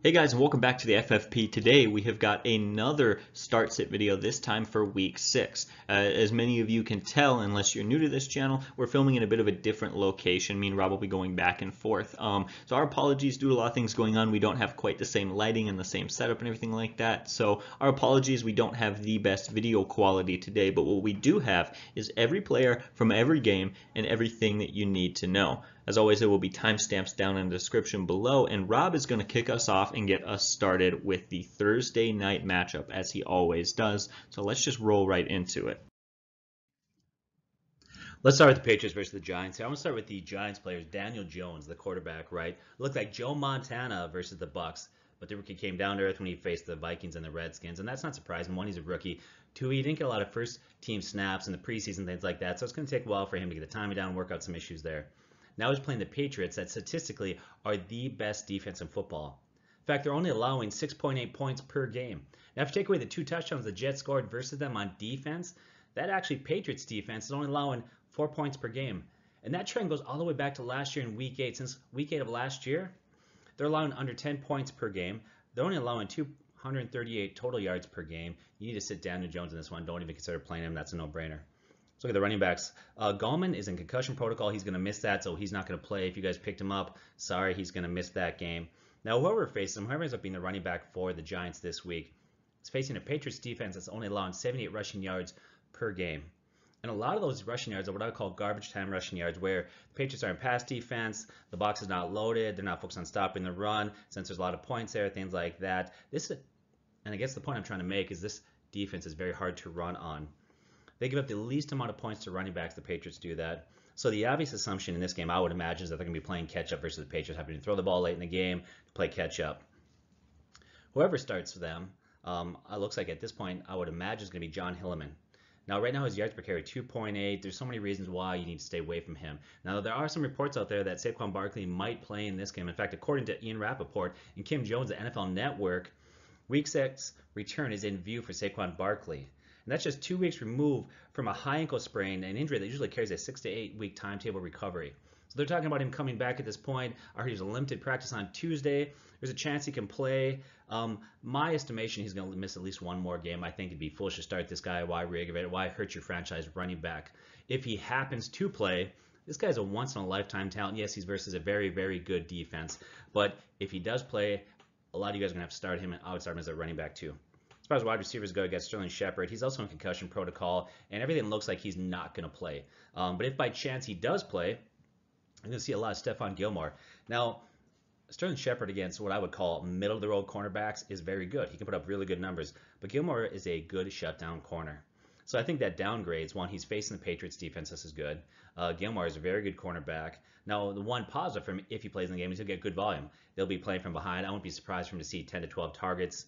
Hey guys welcome back to the FFP. Today we have got another start sit video this time for week 6. Uh, as many of you can tell unless you're new to this channel we're filming in a bit of a different location. Me and Rob will be going back and forth. Um, so our apologies due to a lot of things going on. We don't have quite the same lighting and the same setup and everything like that. So our apologies we don't have the best video quality today but what we do have is every player from every game and everything that you need to know. As always, there will be timestamps down in the description below, and Rob is going to kick us off and get us started with the Thursday night matchup, as he always does. So let's just roll right into it. Let's start with the Patriots versus the Giants. Here, I'm going to start with the Giants players. Daniel Jones, the quarterback, right? Looked like Joe Montana versus the Bucks, but the rookie came down to earth when he faced the Vikings and the Redskins, and that's not surprising. One, he's a rookie. Two, he didn't get a lot of first team snaps in the preseason, things like that, so it's going to take a while for him to get the timing down and work out some issues there. Now he's playing the Patriots that statistically are the best defense in football. In fact, they're only allowing 6.8 points per game. Now, if you take away the two touchdowns the Jets scored versus them on defense, that actually Patriots defense is only allowing four points per game. And that trend goes all the way back to last year in week eight. Since week eight of last year, they're allowing under 10 points per game. They're only allowing 238 total yards per game. You need to sit Daniel Jones in this one. Don't even consider playing him. That's a no-brainer. Let's look at the running backs. Uh, Gallman is in concussion protocol. He's going to miss that, so he's not going to play. If you guys picked him up, sorry, he's going to miss that game. Now, whoever faces him, whoever ends up being the running back for the Giants this week, is facing a Patriots defense that's only allowing 78 rushing yards per game. And a lot of those rushing yards are what I call garbage time rushing yards, where the Patriots are in pass defense, the box is not loaded, they're not focused on stopping the run, since there's a lot of points there, things like that. This, and I guess the point I'm trying to make is this defense is very hard to run on. They give up the least amount of points to running backs. The Patriots do that. So the obvious assumption in this game, I would imagine, is that they're going to be playing catch up versus the Patriots having to throw the ball late in the game play catch up. Whoever starts for them, um, it looks like at this point, I would imagine is going to be Jon Hilliman. Now, right now, his yards per carry 2.8. There's so many reasons why you need to stay away from him. Now, there are some reports out there that Saquon Barkley might play in this game. In fact, according to Ian Rapoport and Kim Jones at NFL Network, Week 6 return is in view for Saquon Barkley. And that's just two weeks removed from a high ankle sprain, an injury that usually carries a six to eight week timetable recovery. So they're talking about him coming back at this point. I heard he's a limited practice on Tuesday. There's a chance he can play. Um, my estimation, he's going to miss at least one more game. I think it'd be foolish to start this guy. Why re-aggravate it? Why hurt your franchise running back? If he happens to play, this guy's a once in a lifetime talent. Yes, he's versus a very, very good defense. But if he does play, a lot of you guys are going to have to start him. I would start him as a running back too far as wide receivers go, against Sterling Shepard, he's also in concussion protocol, and everything looks like he's not going to play. Um, but if by chance he does play, I'm going to see a lot of Stephon Gilmore. Now, Sterling Shepard against what I would call middle of the road cornerbacks is very good. He can put up really good numbers, but Gilmore is a good shutdown corner. So I think that downgrades. One, he's facing the Patriots defense. This is good. Uh, Gilmore is a very good cornerback. Now, the one positive for him, if he plays in the game, is he'll get good volume. They'll be playing from behind. I won't be surprised for him to see 10 to 12 targets.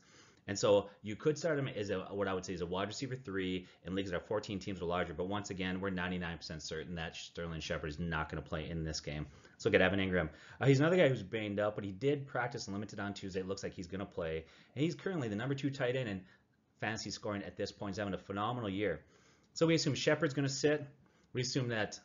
And so you could start him as a, what I would say is a wide receiver three in leagues that are 14 teams or larger. But once again, we're 99% certain that Sterling Shepard is not going to play in this game. So look at Evan Engram. Uh, he's another guy who's banged up, but he did practice limited on Tuesday. It looks like he's going to play. And he's currently the number two tight end in fantasy scoring at this point. He's having a phenomenal year. So we assume Shepard's going to sit. We assume that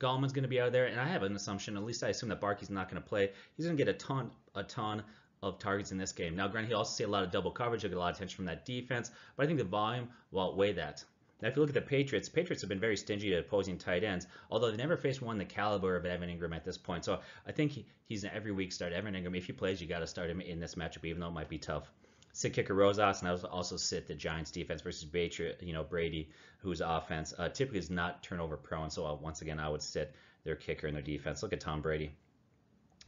Gallman's going to be out there, and I have an assumption. At least I assume that Barkley's not going to play. He's going to get a ton, a ton of targets in this game. Now, granted, he'll also see a lot of double coverage. He'll get a lot of attention from that defense, but I think the volume will outweigh that. Now, if you look at the Patriots, Patriots have been very stingy at opposing tight ends, although they never faced one the caliber of Evan Engram at this point. So I think he, he's an every week start. Evan Engram, if he plays, you got to start him in this matchup, even though it might be tough. Sit kicker Rosas, and I also sit the Giants defense versus Brady, you know, Brady, whose offense uh, typically is not turnover prone. So uh, once again, I would sit their kicker and their defense. Look at Tom Brady.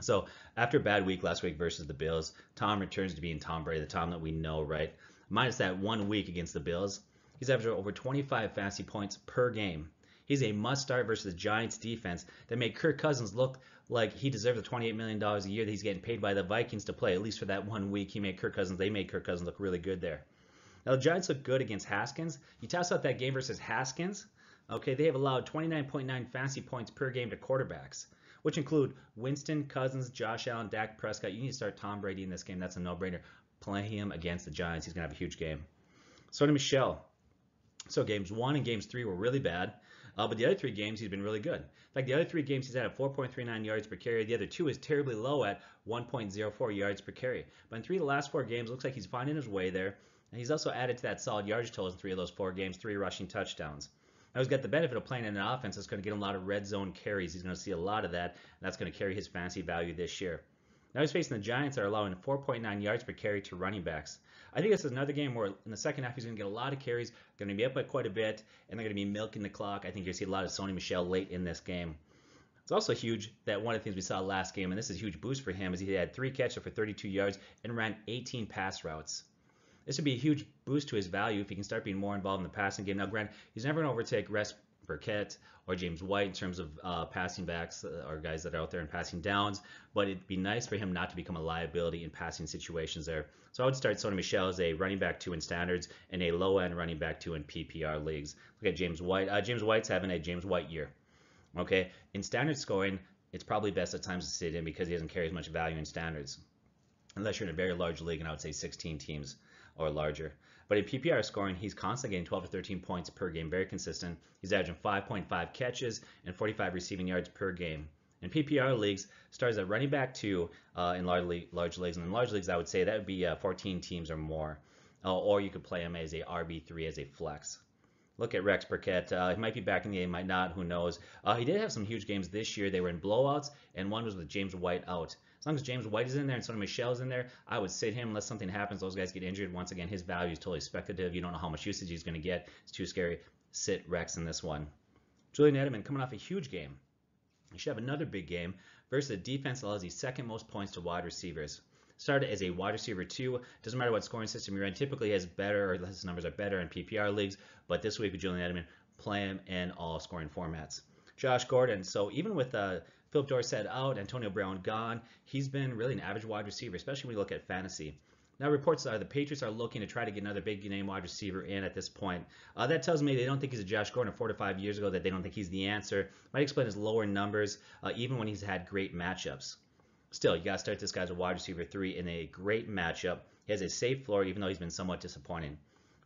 So after a bad week last week versus the Bills, Tom returns to being Tom Brady, the Tom that we know, right? Minus that one week against the Bills, he's averaged over 25 fantasy points per game. He's a must start versus the Giants defense that made Kirk Cousins look like he deserves the $28 million a year that he's getting paid by the Vikings to play, at least for that one week. He made Kirk Cousins, they made Kirk Cousins look really good there. Now, the Giants look good against Haskins. You toss out that game versus Haskins, okay, they have allowed 29.9 fantasy points per game to quarterbacks which include Winston, Cousins, Josh Allen, Dak Prescott. You need to start Tom Brady in this game. That's a no-brainer. Play him against the Giants. He's going to have a huge game. Sony Michel. So games one and games three were really bad. Uh, but the other three games, he's been really good. In fact, the other three games, he's had at 4.39 yards per carry. The other two is terribly low at 1.04 yards per carry. But in three of the last four games, looks like he's finding his way there. And he's also added to that solid yardage total in three of those four games, three rushing touchdowns. Now he's got the benefit of playing in an offense that's going to get him a lot of red zone carries. He's going to see a lot of that, and that's going to carry his fantasy value this year. Now he's facing the Giants that are allowing 4.9 yards per carry to running backs. I think this is another game where in the second half he's going to get a lot of carries, going to be up by quite a bit, and they're going to be milking the clock. I think to see a lot of Sony Michel late in this game. It's also huge that one of the things we saw last game, and this is a huge boost for him, is he had three catches for 32 yards and ran 18 pass routes. This would be a huge boost to his value if he can start being more involved in the passing game. Now, granted, he's never going to overtake Rex Burkhead or James White in terms of uh, passing backs uh, or guys that are out there and passing downs, but it'd be nice for him not to become a liability in passing situations there. So I would start Sony Michel as a running back two in standards and a low end running back two in PPR leagues. Look at James White. Uh, James White's having a James White year. Okay, in standard scoring, it's probably best at times to sit in because he doesn't carry as much value in standards, unless you're in a very large league, and I would say 16 teams or larger. But in PPR scoring, he's constantly getting 12 to 13 points per game, very consistent. He's averaging 5.5 catches and 45 receiving yards per game. In PPR leagues, stars at running back two uh, in large, league, large leagues. And in large leagues, I would say that would be uh, 14 teams or more. Uh, or you could play him as a RB3 as a flex. Look at Rex Burkhead. Uh, he might be back in the game, might not. Who knows? Uh, he did have some huge games this year. They were in blowouts, and one was with James White out. As long as James White is in there and Sony Michel's in there, I would sit him unless something happens. Those guys get injured. Once again, his value is totally speculative. You don't know how much usage he's going to get. It's too scary. Sit Rex in this one. Julian Edelman coming off a huge game. He should have another big game versus a defense that allows the second most points to wide receivers. Started as a wide receiver two. Doesn't matter what scoring system you're in. Typically has better or his numbers are better in PPR leagues. But this week with Julian Edelman, play him in all scoring formats. Josh Gordon. So even with uh, Phillip Dorsett out, Antonio Brown gone. He's been really an average wide receiver, especially when you look at fantasy. Now, reports are the Patriots are looking to try to get another big name wide receiver in at this point. Uh, that tells me they don't think he's a Josh Gordon four to five years ago, that they don't think he's the answer. Might explain his lower numbers, uh, even when he's had great matchups. Still, you got to start this guy as a wide receiver three in a great matchup. He has a safe floor, even though he's been somewhat disappointing.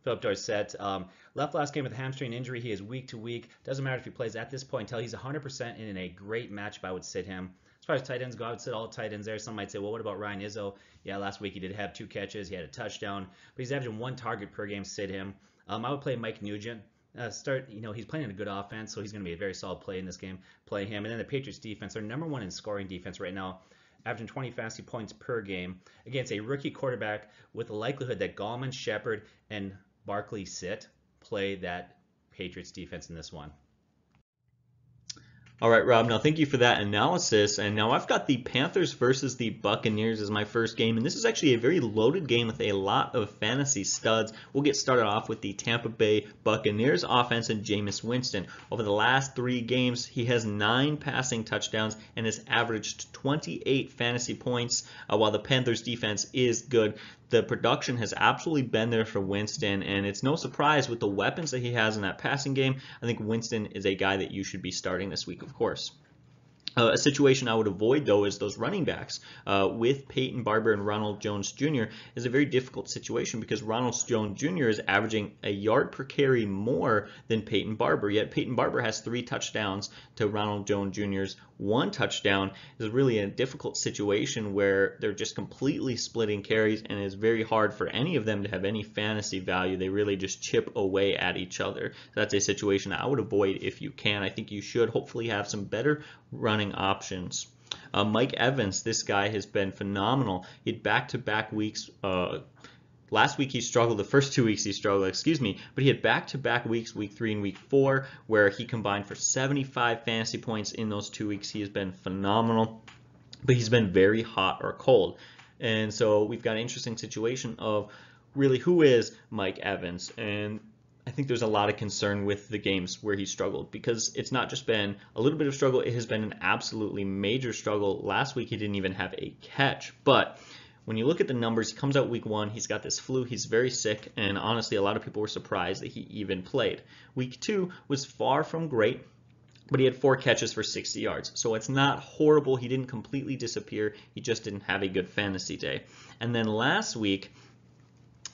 Phillip Dorsett um, left last game with a hamstring injury. He is week to week. Doesn't matter if he plays at this point until he's 100% in a great matchup. I would sit him. As far as tight ends go, I would sit all tight ends there. Some might say, well, what about Ryan Izzo? Yeah, last week he did have two catches. He had a touchdown, but he's averaging one target per game. Sit him. Um, I would play Mike Nugent. Uh, start, you know, he's playing a good offense, so he's going to be a very solid play in this game. Play him. And then the Patriots defense, they're number one in scoring defense right now averaging 20 fantasy points per game against a rookie quarterback with the likelihood that Gallman, Shepard, and Barkley sit, play that Patriots defense in this one. All right, Rob. Now, thank you for that analysis. And now I've got the Panthers versus the Buccaneers as my first game. And this is actually a very loaded game with a lot of fantasy studs. We'll get started off with the Tampa Bay Buccaneers offense and Jameis Winston. Over the last three games, he has nine passing touchdowns and has averaged 28 fantasy points, uh, while the Panthers defense is good the production has absolutely been there for Winston, and it's no surprise with the weapons that he has in that passing game. I think Winston is a guy that you should be starting this week, of course. Uh, a situation I would avoid, though, is those running backs. Uh, with Peyton Barber and Ronald Jones Jr. is a very difficult situation because Ronald Jones Jr. is averaging a yard per carry more than Peyton Barber. Yet Peyton Barber has three touchdowns to Ronald Jones Jr.'s one touchdown. Is really a difficult situation where they're just completely splitting carries, and it's very hard for any of them to have any fantasy value. They really just chip away at each other. So that's a situation I would avoid if you can. I think you should hopefully have some better running options. Uh, Mike Evans, this guy has been phenomenal. He had back-to-back weeks. Uh, last week he struggled. The first two weeks he struggled, excuse me. But he had back-to-back weeks, week three and week four, where he combined for 75 fantasy points in those two weeks. He has been phenomenal. But he's been very hot or cold. And so we've got an interesting situation of really who is Mike Evans. And I think there's a lot of concern with the games where he struggled because it's not just been a little bit of struggle, it has been an absolutely major struggle. Last week he didn't even have a catch. But when you look at the numbers, he comes out week one, he's got this flu, he's very sick, and honestly, a lot of people were surprised that he even played. Week two was far from great, but he had four catches for 60 yards. So it's not horrible. He didn't completely disappear, he just didn't have a good fantasy day. And then last week,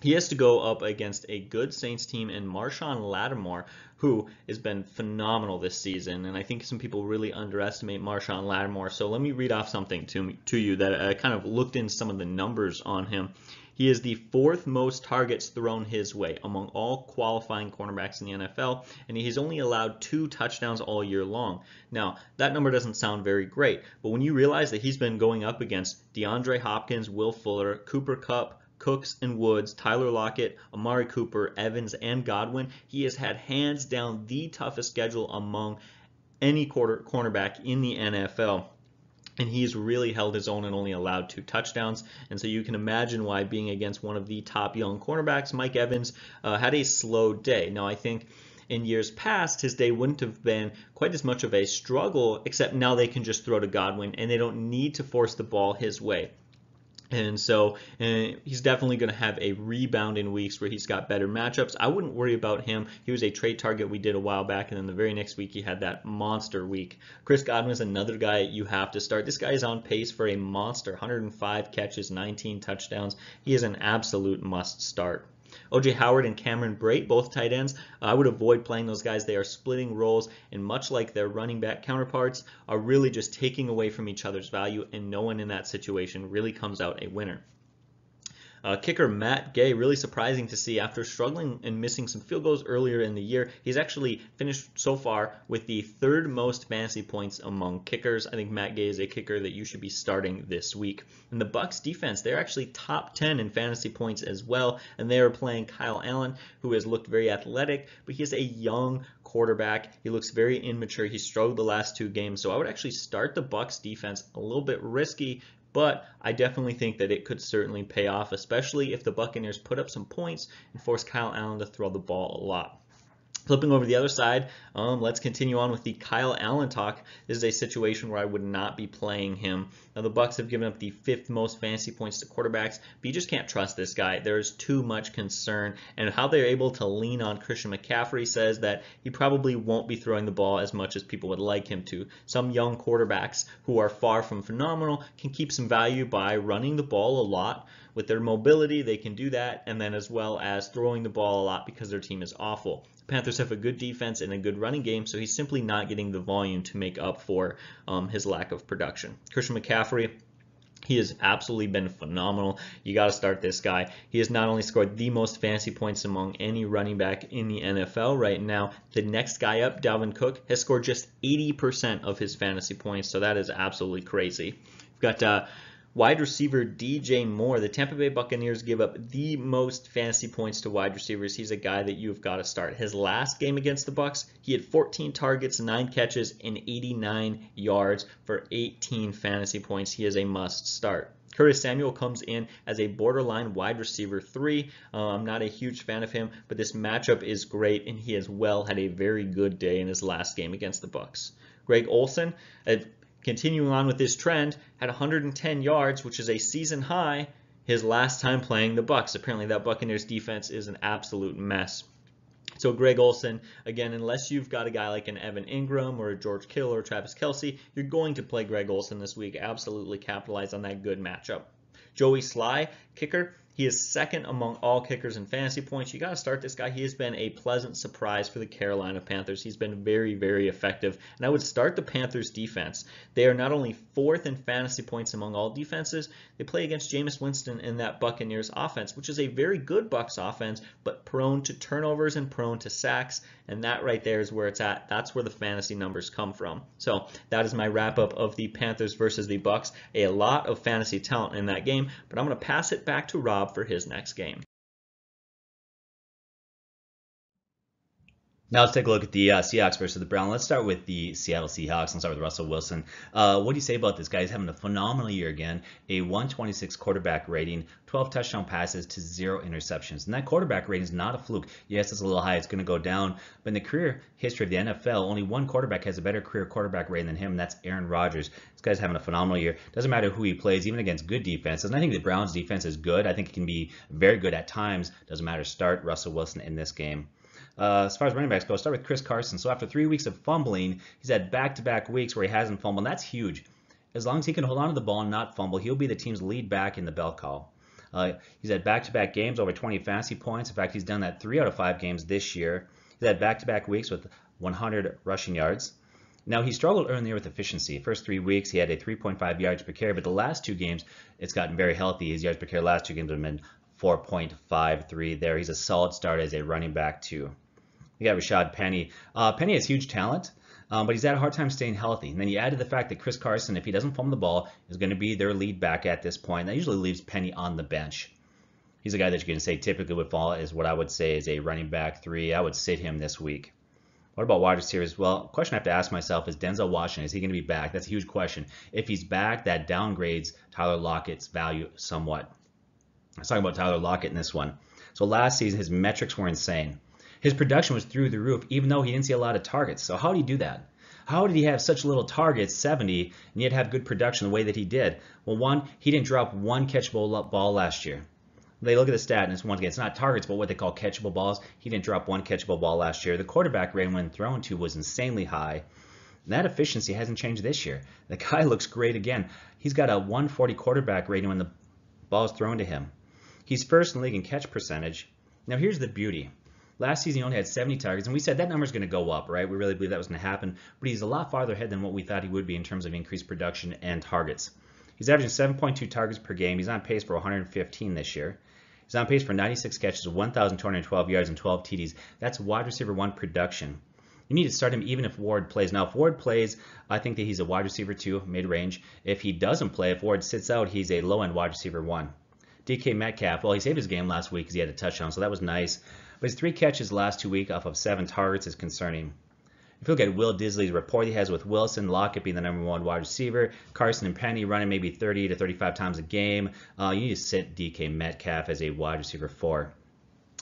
he has to go up against a good Saints team and Marshon Lattimore, who has been phenomenal this season. And I think some people really underestimate Marshon Lattimore. So let me read off something to, me, to you that I kind of looked in some of the numbers on him. He is the fourth most targets thrown his way among all qualifying cornerbacks in the NFL, and he's only allowed two touchdowns all year long. Now, that number doesn't sound very great, but when you realize that he's been going up against DeAndre Hopkins, Will Fuller, Cooper Kupp, Cooks and Woods, Tyler Lockett, Amari Cooper, Evans, and Godwin, he has had hands down the toughest schedule among any quarter, cornerback in the NFL and he's really held his own and only allowed two touchdowns. And so you can imagine why being against one of the top young cornerbacks, Mike Evans, uh, had a slow day. Now, I think in years past, his day wouldn't have been quite as much of a struggle, except now they can just throw to Godwin and they don't need to force the ball his way. And so and he's definitely going to have a rebound in weeks where he's got better matchups. I wouldn't worry about him. He was a trade target we did a while back, and then the very next week he had that monster week. Chris Godwin is another guy you have to start. This guy is on pace for a monster 105 catches, 19 touchdowns. He is an absolute must start. OJ Howard and Cameron Brate, both tight ends. Uh, I would avoid playing those guys. They are splitting roles, and much like their running back counterparts, are really just taking away from each other's value, and no one in that situation really comes out a winner. Uh, kicker Matt Gay, really surprising to see after struggling and missing some field goals earlier in the year. He's actually finished so far with the third most fantasy points among kickers. I think Matt Gay is a kicker that you should be starting this week. And the Bucks defense, they're actually top 10 in fantasy points as well, and they are playing Kyle Allen, who has looked very athletic, but he is a young quarterback. He looks very immature. He struggled the last two games, so I would actually start the Bucks defense a little bit risky but I definitely think that it could certainly pay off, especially if the Buccaneers put up some points and force Kyle Allen to throw the ball a lot. Flipping over the other side, um, let's continue on with the Kyle Allen talk. This is a situation where I would not be playing him. Now the Bucks have given up the fifth most fantasy points to quarterbacks, but you just can't trust this guy. There's too much concern, and how they're able to lean on Christian McCaffrey says that he probably won't be throwing the ball as much as people would like him to. Some young quarterbacks who are far from phenomenal can keep some value by running the ball a lot. With their mobility, they can do that, and then as well as throwing the ball a lot because their team is awful. The Panthers have a good defense and a good running game, so he's simply not getting the volume to make up for um, his lack of production. Christian McCaffrey, he has absolutely been phenomenal. You got to start this guy. He has not only scored the most fantasy points among any running back in the NFL right now, the next guy up, Dalvin Cook, has scored just 80% of his fantasy points, so that is absolutely crazy. We've got uh, Wide receiver DJ Moore. The Tampa Bay Buccaneers give up the most fantasy points to wide receivers. He's a guy that you've got to start. His last game against the Bucks, he had 14 targets, 9 catches, and 89 yards for 18 fantasy points. He is a must start. Curtis Samuel comes in as a borderline wide receiver three. Uh, I'm not a huge fan of him, but this matchup is great, and he as well had a very good day in his last game against the Bucks. Greg Olsen, Continuing on with this trend, had 110 yards, which is a season high, his last time playing the Bucks. Apparently that Buccaneers defense is an absolute mess. So Greg Olsen, again, unless you've got a guy like an Evan Engram or a George Kittle or Travis Kelce, you're going to play Greg Olsen this week. Absolutely capitalize on that good matchup. Joey Slye, kicker, he is second among all kickers in fantasy points. You got to start this guy. He has been a pleasant surprise for the Carolina Panthers. He's been very, very effective. And I would start the Panthers defense. They are not only fourth in fantasy points among all defenses, they play against Jameis Winston in that Buccaneers offense, which is a very good Bucks offense, but prone to turnovers and prone to sacks. And that right there is where it's at. That's where the fantasy numbers come from. So that is my wrap up of the Panthers versus the Bucks. A lot of fantasy talent in that game, but I'm going to pass it back to Rob for his next game. Now let's take a look at the uh, Seahawks versus the Browns. Let's start with the Seattle Seahawks. Let's start with Russell Wilson. Uh, what do you say about this guy? He's having a phenomenal year again. A 126 quarterback rating, 12 touchdown passes to zero interceptions. And that quarterback rating is not a fluke. Yes, it's a little high. It's going to go down. But in the career history of the NFL, only one quarterback has a better career quarterback rating than him, and that's Aaron Rodgers. This guy's having a phenomenal year. Doesn't matter who he plays, even against good defenses. And I think the Browns defense is good. I think it can be very good at times. Doesn't matter. Start Russell Wilson in this game. Uh, as far as running backs go, start with Chris Carson. So after three weeks of fumbling, he's had back-to-back weeks where he hasn't fumbled. And that's huge. As long as he can hold on to the ball and not fumble, he'll be the team's lead back in the bell call. Uh, he's had back-to-back games over 20 fantasy points. In fact, he's done that three out of five games this year. He's had back-to-back weeks with 100 rushing yards. Now, he struggled earlier with efficiency. First three weeks, he had a 3.5 yards per carry, but the last two games, it's gotten very healthy. His yards per carry last two games have been 4.53 there. He's a solid start as a running back, too. We got Rashad Penny. Uh, Penny has huge talent, um, but he's had a hard time staying healthy. And then you add to the fact that Chris Carson, if he doesn't fumble the ball, is going to be their lead back at this point. That usually leaves Penny on the bench. He's a guy that you can say typically would fall is what I would say is a running back three. I would sit him this week. What about wide receivers? Well, question I have to ask myself is Denzel Washington, is he going to be back? That's a huge question. If he's back, that downgrades Tyler Lockett's value somewhat. Let's talk about Tyler Lockett in this one. So last season, his metrics were insane. His production was through the roof, even though he didn't see a lot of targets. So how did he do that? How did he have such little targets, 70, and yet have good production the way that he did? Well, one, he didn't drop one catchable ball last year. They look at the stat, and it's once again, it's not targets, but what they call catchable balls. He didn't drop one catchable ball last year. The quarterback rating when thrown to was insanely high. That efficiency hasn't changed this year. The guy looks great again. He's got a 140 quarterback rating when the ball is thrown to him. He's first in league in catch percentage. Now here's the beauty. Last season he only had 70 targets, and we said that number is going to go up, right? We really believe that was going to happen, but he's a lot farther ahead than what we thought he would be in terms of increased production and targets. He's averaging 7.2 targets per game. He's on pace for 115 this year. He's on pace for 96 catches, 1,212 yards, and 12 TDs. That's wide receiver one production. You need to start him even if Ward plays. Now, if Ward plays, I think that he's a wide receiver two, mid range. If he doesn't play, if Ward sits out, he's a low end wide receiver one. DK Metcalf, well, he saved his game last week because he had a touchdown, so that was nice. But his three catches last two weeks off of seven targets is concerning. If you look at Will Dissly's report he has with Wilson, Lockett being the number one wide receiver, Carson and Penny running maybe 30 to 35 times a game, uh, you need to sit DK Metcalf as a wide receiver four.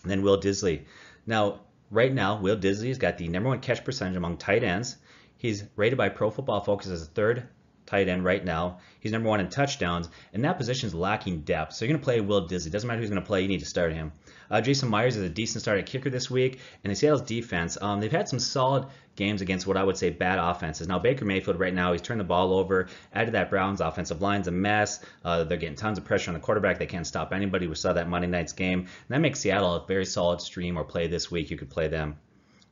And then Will Dissly. Now, right now, Will Dissly's got the number one catch percentage among tight ends. He's rated by Pro Football Focus as the third tight end right now. He's number one in touchdowns, and that position is lacking depth. So you're going to play Will Dissly. Doesn't matter who's going to play, you need to start him. Uh, Jason Myers is a decent start at kicker this week, and the Seattle's defense, um, they've had some solid games against what I would say bad offenses. Now Baker Mayfield right now, he's turned the ball over. Added that Browns offensive line's a mess. Uh, they're getting tons of pressure on the quarterback. They can't stop anybody. We saw that Monday night's game. And that makes Seattle a very solid stream or play this week. You could play them.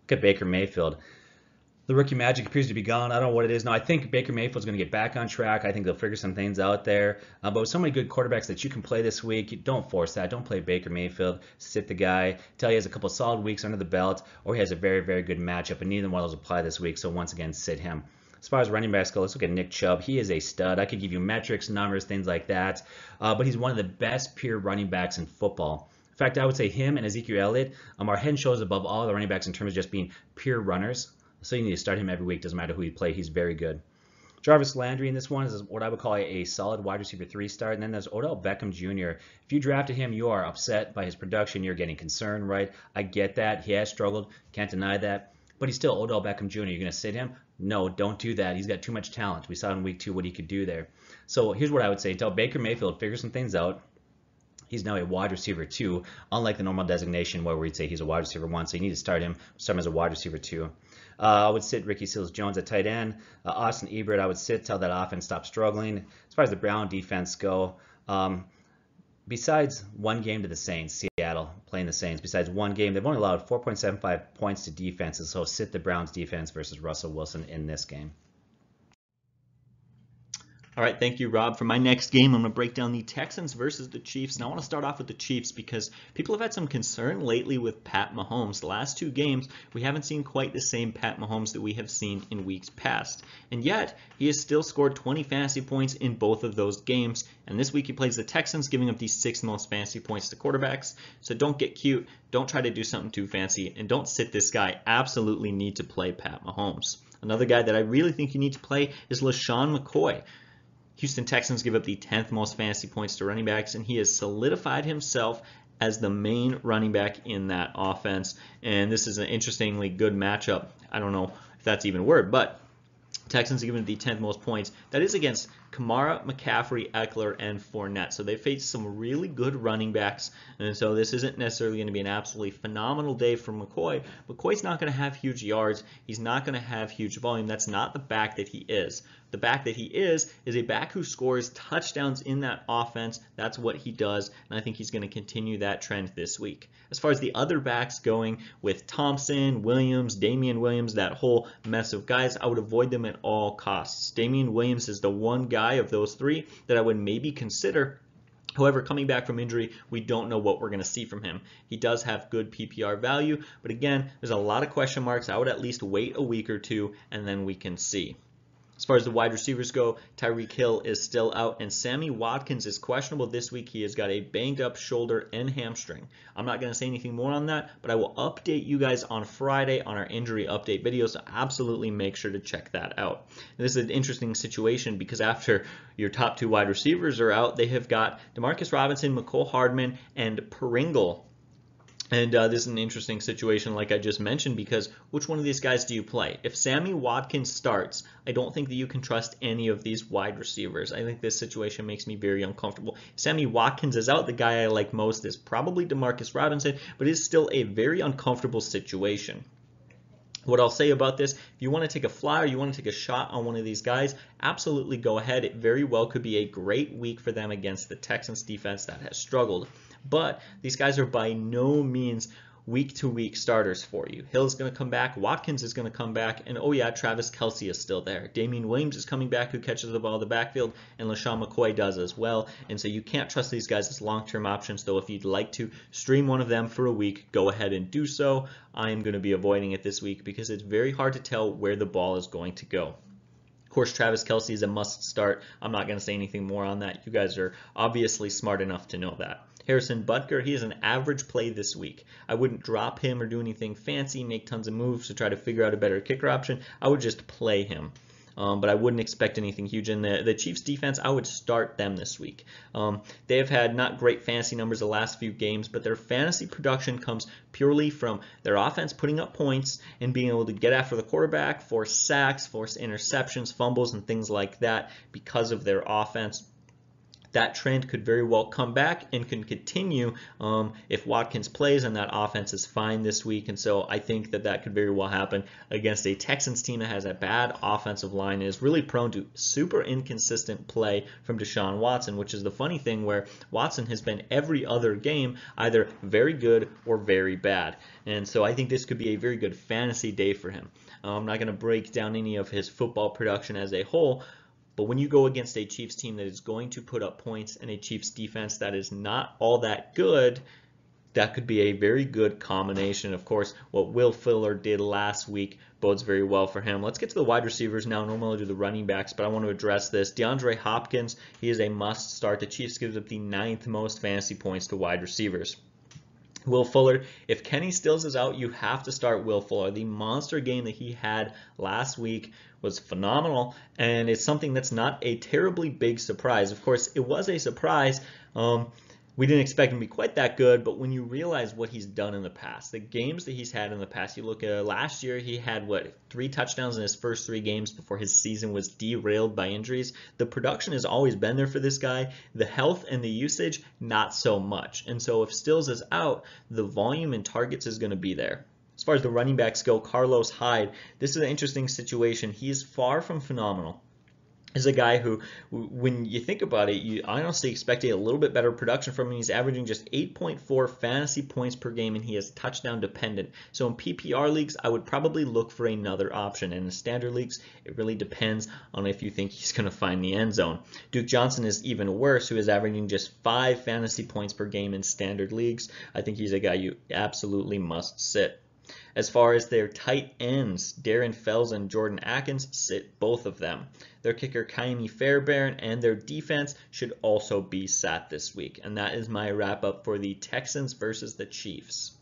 Look at Baker Mayfield the rookie magic appears to be gone. I don't know what it is. Now, I think Baker Mayfield's going to get back on track. I think they'll figure some things out there. Uh, but with so many good quarterbacks that you can play this week, don't force that. Don't play Baker Mayfield. Sit the guy. Tell he has a couple solid weeks under the belt, or he has a very, very good matchup, and neither one of those apply this week. So once again, sit him. As far as running backs go, let's look at Nick Chubb. He is a stud. I could give you metrics, numbers, things like that. Uh, but he's one of the best pure running backs in football. In fact, I would say him and Ezekiel Elliott um, are head and shoulders above all the running backs in terms of just being pure runners. So you need to start him every week. Doesn't matter who you play. He's very good. Jarvis Landry in this one is what I would call a, solid wide receiver three start. And then there's Odell Beckham Jr. If you drafted him, you are upset by his production. You're getting concerned, right? I get that. He has struggled. Can't deny that. But he's still Odell Beckham Jr. You're going to sit him? No, don't do that. He's got too much talent. We saw in week two what he could do there. So here's what I would say. Until Baker Mayfield figures some things out, he's now a wide receiver two, unlike the normal designation where we'd say he's a wide receiver one. So you need to start him, start him as a wide receiver two. Uh, I would sit Ricky Seals Jones at tight end. Uh, Austin Ebert, I would sit till that offense stops struggling. As far as the Brown defense go, um, besides one game to the Saints, Seattle playing the Saints, besides one game, they've only allowed 4.75 points to defenses. So sit the Browns defense versus Russell Wilson in this game. All right, thank you, Rob. For my next game, I'm going to break down the Texans versus the Chiefs. And I want to start off with the Chiefs because people have had some concern lately with Pat Mahomes. The last two games, we haven't seen quite the same Pat Mahomes that we have seen in weeks past. And yet, he has still scored 20 fantasy points in both of those games. And this week, he plays the Texans, giving up the sixth most fantasy points to quarterbacks. So don't get cute. Don't try to do something too fancy. And don't sit this guy. Absolutely need to play Pat Mahomes. Another guy that I really think you need to play is LeSean McCoy. Houston Texans give up the 10th most fantasy points to running backs, and he has solidified himself as the main running back in that offense. And this is an interestingly good matchup. I don't know if that's even a word, but Texans given the 10th most points. That is against Kamara, McCaffrey, Ekeler, and Fournette. So they face some really good running backs, and so this isn't necessarily going to be an absolutely phenomenal day for McCoy. McCoy's not going to have huge yards. He's not going to have huge volume. That's not the back that he is. The back that he is is a back who scores touchdowns in that offense. That's what he does, and I think he's going to continue that trend this week. As far as the other backs going with Thompson, Williams, Damien Williams, that whole mess of guys, I would avoid them at all costs. Damien Williams is the one guy of those three that I would maybe consider However, coming back from injury, we don't know what we're going to see from him. He does have good PPR value, but again, there's a lot of question marks. I would at least wait a week or two and then we can see. As far as the wide receivers go, Tyreek Hill is still out, and Sammy Watkins is questionable this week. He has got a banged up shoulder and hamstring. I'm not going to say anything more on that, but I will update you guys on Friday on our injury update video, so absolutely make sure to check that out. And this is an interesting situation because after your top two wide receivers are out, they have got Demarcus Robinson, Mecole Hardman, and Pringle and uh, this is an interesting situation, like I just mentioned, because which one of these guys do you play? If Sammy Watkins starts, I don't think that you can trust any of these wide receivers. I think this situation makes me very uncomfortable. Sammy Watkins is out, the guy I like most is probably Demarcus Robinson, but it's still a very uncomfortable situation. What I'll say about this, if you want to take a flyer, you want to take a shot on one of these guys, absolutely go ahead. It very well could be a great week for them against the Texans defense that has struggled. But these guys are by no means week to week starters for you. Hill is going to come back, Watkins is going to come back, and oh yeah, Travis Kelce is still there. Damien Williams is coming back who catches the ball in the backfield, and LeSean McCoy does as well. And so you can't trust these guys as long term options, though if you'd like to stream one of them for a week, go ahead and do so. I am going to be avoiding it this week because it's very hard to tell where the ball is going to go. Of course, Travis Kelce is a must start. I'm not going to say anything more on that. You guys are obviously smart enough to know that. Harrison Butker, he is an average play this week. I wouldn't drop him or do anything fancy, make tons of moves to try to figure out a better kicker option. I would just play him. Um, but I wouldn't expect anything huge. In the, the Chiefs defense, I would start them this week. Um, they have had not great fantasy numbers the last few games, but their fantasy production comes purely from their offense putting up points and being able to get after the quarterback, force sacks, force interceptions, fumbles, and things like that because of their offense that trend could very well come back and can continue um, if Watkins plays and that offense is fine this week. And so I think that that could very well happen against a Texans team that has a bad offensive line and is really prone to super inconsistent play from Deshaun Watson, which is the funny thing where Watson has been every other game either very good or very bad. And so I think this could be a very good fantasy day for him. I'm not going to break down any of his football production as a whole, but when you go against a Chiefs team that is going to put up points and a Chiefs defense that is not all that good, that could be a very good combination. Of course, what Will Fuller did last week bodes very well for him. Let's get to the wide receivers now. Normally do the running backs, but I want to address this. DeAndre Hopkins, he is a must start. The Chiefs gives up the ninth most fantasy points to wide receivers. Will Fuller, if Kenny Stills is out, you have to start Will Fuller. The monster game that he had last week was phenomenal, and it's something that's not a terribly big surprise. Of course, it was a surprise. Um, we didn't expect him to be quite that good, but when you realize what he's done in the past, the games that he's had in the past, you look at uh, last year, he had what three touchdowns in his first three games before his season was derailed by injuries. The production has always been there for this guy. The health and the usage, not so much. And so if Stills is out, the volume and targets is going to be there. As far as the running backs go, Carlos Hyde, this is an interesting situation. He is far from phenomenal is a guy who, when you think about it, you honestly expected a little bit better production from him. He's averaging just 8.4 fantasy points per game, and he is touchdown dependent. So in PPR leagues, I would probably look for another option. And in standard leagues, it really depends on if you think he's going to find the end zone. Duke Johnson is even worse, who is averaging just five fantasy points per game in standard leagues. I think he's a guy you absolutely must sit. As far as their tight ends, Darren Fells and Jordan Akins sit both of them. Their kicker, Ka'imi Fairbairn, and their defense should also be sat this week. And that is my wrap up for the Texans versus the Chiefs.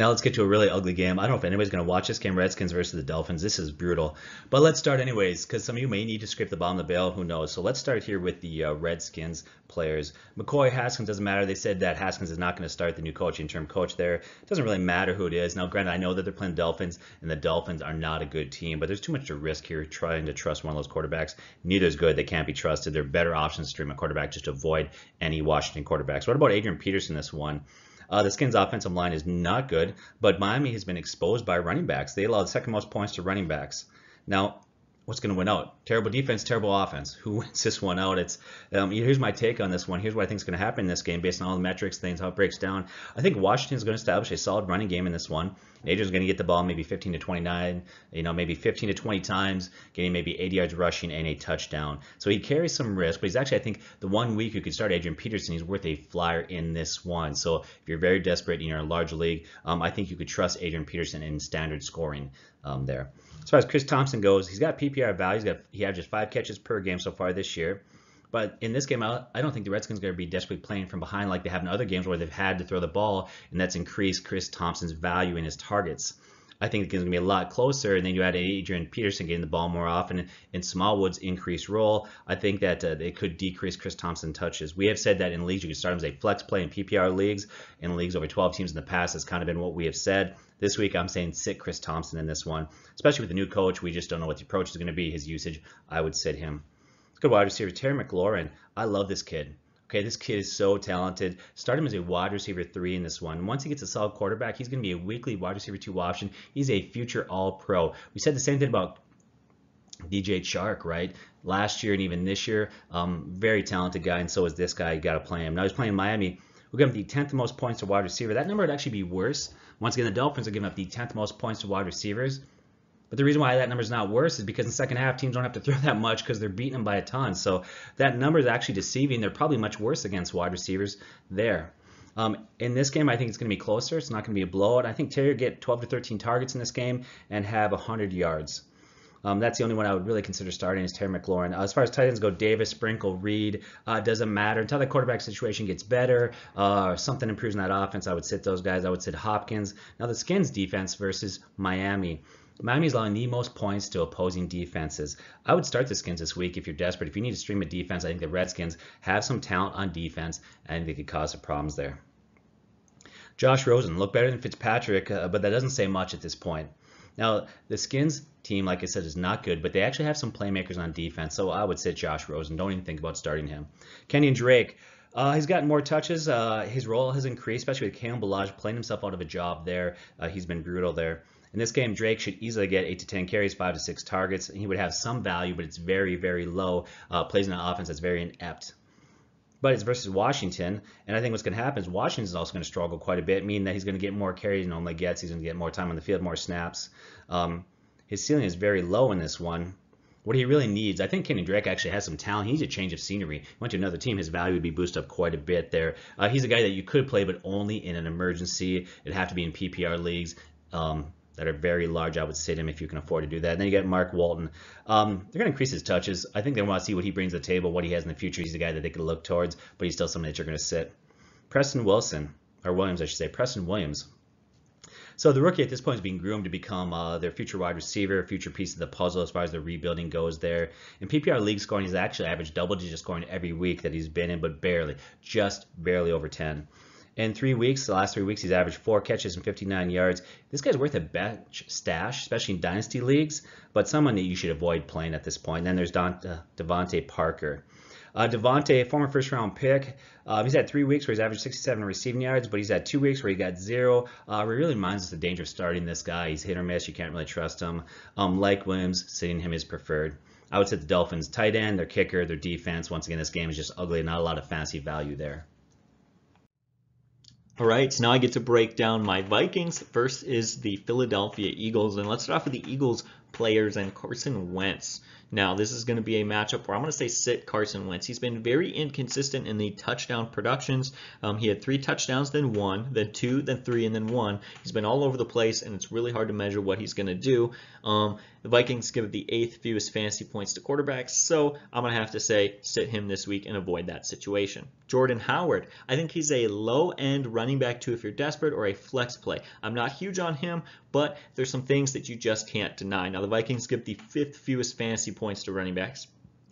Now let's get to a really ugly game. I don't know if anybody's going to watch this game, Redskins versus the Dolphins. This is brutal. But let's start anyways, because some of you may need to scrape the bottom of the barrel. Who knows? So let's start here with the uh, Redskins players. McCoy, Haskins doesn't matter. They said that Haskins is not going to start the new coaching term coach there. It doesn't really matter who it is. Now, granted, I know that they're playing Dolphins, and the Dolphins are not a good team, but there's too much to risk here trying to trust one of those quarterbacks. Neither is good. They can't be trusted. They're better options to stream a quarterback just avoid any Washington quarterbacks. What about Adrian Peterson this one? Uh, the Skins' offensive line is not good, but Miami has been exposed by running backs. They allow the second most points to running backs. Now, what's going to win out? Terrible defense, terrible offense. Who wins this one out? It's um, here's my take on this one. Here's what I think is going to happen in this game based on all the metrics, things, how it breaks down. I think Washington's going to establish a solid running game in this one. Adrian's going to get the ball maybe 15 to 29, you know, maybe 15 to 20 times, getting maybe 80 yards rushing and a touchdown. So he carries some risk, but he's actually, I think, the one week you could start Adrian Peterson, he's worth a flyer in this one. So if you're very desperate in your large league, um, I think you could trust Adrian Peterson in standard scoring um, there. As far as Chris Thompson goes, he's got PPR value. He's got he averages five catches per game so far this year. But in this game, I don't think the Redskins are going to be desperately playing from behind like they have in other games where they've had to throw the ball, and that's increased Chris Thompson's value in his targets. I think it's going to be a lot closer, and then you add Adrian Peterson getting the ball more often, and Smallwood's increased role. I think that uh, they could decrease Chris Thompson touches. We have said that in leagues you can start him as a flex play in PPR leagues, in leagues over 12 teams in the past. That's kind of been what we have said. This week I'm saying sit Chris Thompson in this one, especially with the new coach. We just don't know what the approach is going to be. His usage, I would sit him. Good wide receiver, Terry McLaurin. I love this kid. Okay, this kid is so talented. Start him as a wide receiver three in this one. Once he gets a solid quarterback, he's going to be a weekly wide receiver two option. He's a future All Pro. We said the same thing about DJ Chark, right? Last year and even this year, um, very talented guy, and so is this guy. You got to play him. Now he's playing Miami. We're giving the 10th most points to wide receiver. That number would actually be worse. Once again, the Dolphins are giving up the 10th most points to wide receivers. But the reason why that number is not worse is because in the second half, teams don't have to throw that much because they're beating them by a ton. So that number is actually deceiving. They're probably much worse against wide receivers there. Um, in this game, I think it's going to be closer. It's not going to be a blowout. I think Terry get 12 to 13 targets in this game and have 100 yards. Um, that's the only one I would really consider starting is Terry McLaurin. Uh, as far as tight ends go, Davis, Sprinkle, Reed, uh, doesn't matter. Until the quarterback situation gets better uh, or something improves in that offense, I would sit those guys. I would sit Hopkins. Now the Skins defense versus Miami. Miami's allowing the most points to opposing defenses. I would start the Skins this week if you're desperate. If you need to stream a defense, I think the Redskins have some talent on defense and they could cause some problems there. Josh Rosen looked better than Fitzpatrick, uh, but that doesn't say much at this point. Now, the Skins team, like I said, is not good, but they actually have some playmakers on defense, so I would sit Josh Rosen. Don't even think about starting him. Kenyan Drake, uh, he's gotten more touches. Uh, his role has increased, especially with Cam Ballage playing himself out of a job there. Uh, he's been brutal there. In this game, Drake should easily get 8 to 10 carries, 5 to 6 targets. He would have some value, but it's very, very low. Uh, plays in an offense that's very inept. But it's versus Washington, and I think what's going to happen is Washington's also going to struggle quite a bit, meaning that he's going to get more carries than only gets. He's going to get more time on the field, more snaps. Um, his ceiling is very low in this one. What he really needs, I think Kenny Drake actually has some talent. He needs a change of scenery. Went to another team, his value would be boosted up quite a bit there. Uh, he's a guy that you could play, but only in an emergency. It'd have to be in PPR leagues. Um, that are very large. I would sit him if you can afford to do that. And then you get Mark Walton. Um, they're going to increase his touches. I think they want to see what he brings to the table, what he has in the future. He's a guy that they could look towards, but he's still somebody that you're going to sit. Preston Wilson, or Williams, I should say. Preston Williams. So the rookie at this point is being groomed to become uh, their future wide receiver, future piece of the puzzle as far as the rebuilding goes there. In PPR league scoring, he's actually averaged double digit scoring every week that he's been in, but barely, just barely over 10. In three weeks, the last three weeks, he's averaged four catches and 59 yards. This guy's worth a bench stash, especially in dynasty leagues, but someone that you should avoid playing at this point. And then there's Don, uh, DeVante Parker. Uh, DeVante, former first round pick, uh, he's had three weeks where he's averaged 67 receiving yards, but he's had two weeks where he got zero. Uh, it really reminds us the danger of starting this guy. He's hit or miss. You can't really trust him. Um, like Williams, sitting him is preferred. I would say the Dolphins tight end, their kicker, their defense. Once again, this game is just ugly. Not a lot of fantasy value there. All right, so now I get to break down my Vikings. First is the Philadelphia Eagles, and let's start off with the Eagles players and Carson Wentz. Now, this is going to be a matchup where I'm going to say sit Carson Wentz. He's been very inconsistent in the touchdown productions. Um, he had three touchdowns, then one, then two, then three, and then one. He's been all over the place, and it's really hard to measure what he's going to do. Um, the Vikings give the eighth fewest fantasy points to quarterbacks, so I'm going to have to say sit him this week and avoid that situation. Jordan Howard, I think he's a low end running back too if you're desperate or a flex play. I'm not huge on him, but there's some things that you just can't deny. Now, the Vikings give the fifth fewest fantasy points to running backs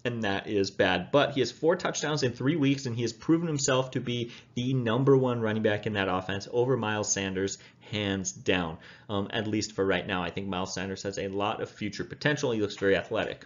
and that is bad. But he has four touchdowns in three weeks, and he has proven himself to be the number one running back in that offense over Miles Sanders, hands down. Um, at least for right now, I think Miles Sanders has a lot of future potential. He looks very athletic.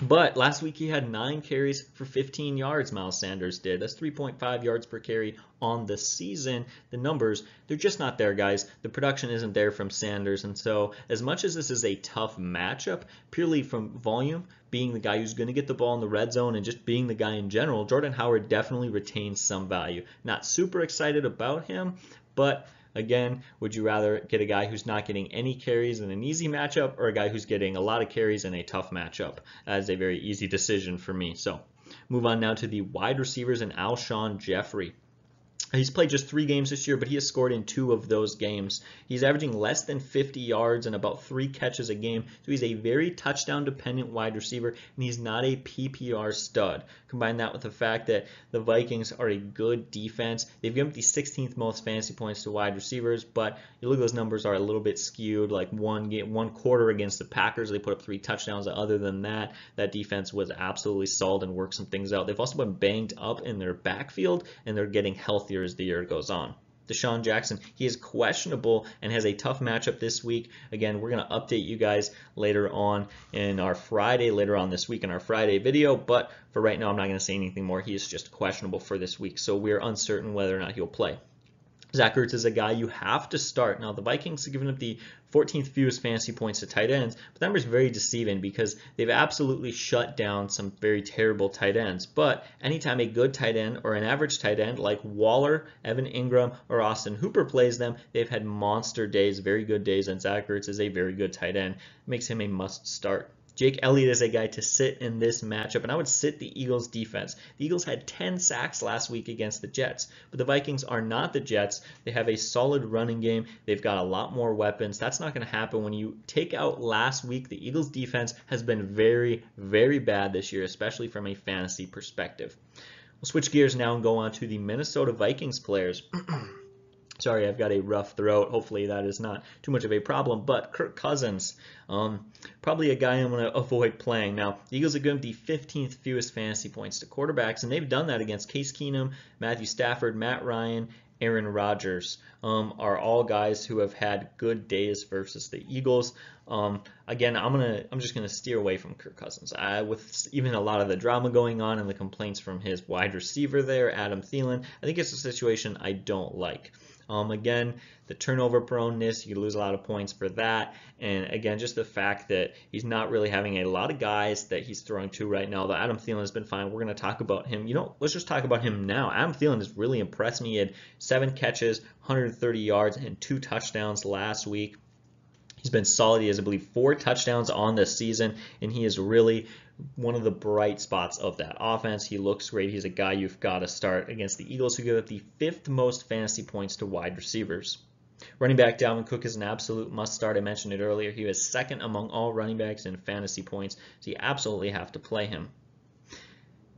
But last week he had nine carries for 15 yards, Miles Sanders did. That's 3.5 yards per carry on the season. The numbers, they're just not there, guys. The production isn't there from Sanders. And so, as much as this is a tough matchup, purely from volume, being the guy who's going to get the ball in the red zone and just being the guy in general, Jordan Howard definitely retains some value. Not super excited about him, but Again, would you rather get a guy who's not getting any carries in an easy matchup or a guy who's getting a lot of carries in a tough matchup? That is a very easy decision for me. So move on now to the wide receivers and Alshon Jeffery. He's played just three games this year, but he has scored in two of those games. He's averaging less than 50 yards and about three catches a game, so he's a very touchdown dependent wide receiver, and he's not a PPR stud. Combine that with the fact that the Vikings are a good defense. They've given up the 16th most fantasy points to wide receivers, but you look at those numbers are a little bit skewed. Like one game, one quarter against the Packers, they put up three touchdowns. Other than that, that defense was absolutely solid and worked some things out. They've also been banged up in their backfield, and they're getting healthier as the year goes on. DeSean Jackson, he is questionable and has a tough matchup this week. Again, we're going to update you guys later on in our Friday, later on this week in our Friday video, but for right now, I'm not going to say anything more. He is just questionable for this week, so we're uncertain whether or not he'll play. Zach Ertz is a guy you have to start. Now, the Vikings have given up the 14th fewest fantasy points to tight ends, but that number is very deceiving because they've absolutely shut down some very terrible tight ends. But anytime a good tight end or an average tight end like Waller, Evan Engram, or Austin Hooper plays them, they've had monster days, very good days, and Zach Ertz is a very good tight end. It makes him a must start. Jake Elliott is a guy to sit in this matchup, and I would sit the Eagles defense. The Eagles had 10 sacks last week against the Jets, but the Vikings are not the Jets. They have a solid running game. They've got a lot more weapons. That's not going to happen when you take out last week. The Eagles defense has been very, very bad this year, especially from a fantasy perspective. We'll switch gears now and go on to the Minnesota Vikings players. Sorry, I've got a rough throat. Hopefully that is not too much of a problem. But Kirk Cousins, um, probably a guy I'm going to avoid playing. Now, the Eagles are going to the 15th fewest fantasy points to quarterbacks, and they've done that against Case Keenum, Matthew Stafford, Matt Ryan, Aaron Rodgers um, are all guys who have had good days versus the Eagles. Um, again, I'm gonna I'm just gonna steer away from Kirk Cousins. I, with even a lot of the drama going on and the complaints from his wide receiver there, Adam Thielen, I think it's a situation I don't like. Um, again, the turnover proneness, you lose a lot of points for that. And again, just the fact that he's not really having a lot of guys that he's throwing to right now. The Adam Thielen has been fine. We're going to talk about him. You know, let's just talk about him now. Adam Thielen has really impressed me. He had seven catches, 130 yards, and two touchdowns last week. He's been solid. He has, I believe, four touchdowns on this season, and he is really one of the bright spots of that offense. He looks great. He's a guy you've got to start against the Eagles, who give up the fifth most fantasy points to wide receivers. Running back Dalvin Cook is an absolute must start. I mentioned it earlier. He was second among all running backs in fantasy points, so you absolutely have to play him.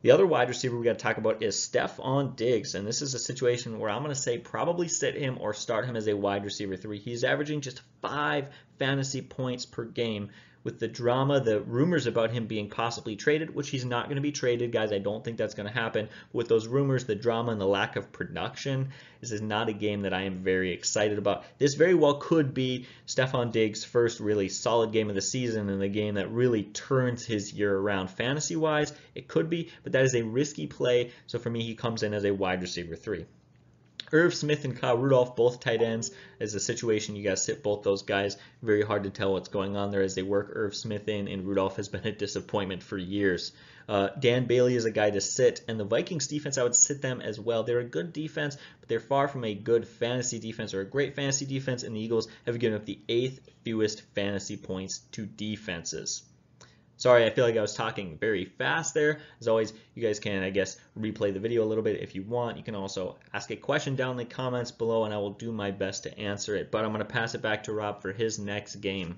The other wide receiver we got to talk about is Stefon Diggs, and this is a situation where I'm going to say probably sit him or start him as a wide receiver three. He's averaging just five fantasy points per game with the drama, the rumors about him being possibly traded, which he's not going to be traded, guys. I don't think that's going to happen. But with those rumors, the drama, and the lack of production, this is not a game that I am very excited about. This very well could be Stefon Diggs' first really solid game of the season and the game that really turns his year around fantasy wise. It could be, but that is a risky play. So for me, he comes in as a wide receiver three. Irv Smith and Kyle Rudolph, both tight ends, is a situation you got to sit both those guys. Very hard to tell what's going on there as they work Irv Smith in, and Rudolph has been a disappointment for years. Uh, Dan Bailey is a guy to sit, and the Vikings defense, I would sit them as well. They're a good defense, but they're far from a good fantasy defense or a great fantasy defense, and the Eagles have given up the eighth fewest fantasy points to defenses. Sorry, I feel like I was talking very fast there. As always, you guys can, I guess, replay the video a little bit if you want. You can also ask a question down in the comments below, and I will do my best to answer it. But I'm going to pass it back to Rob for his next game.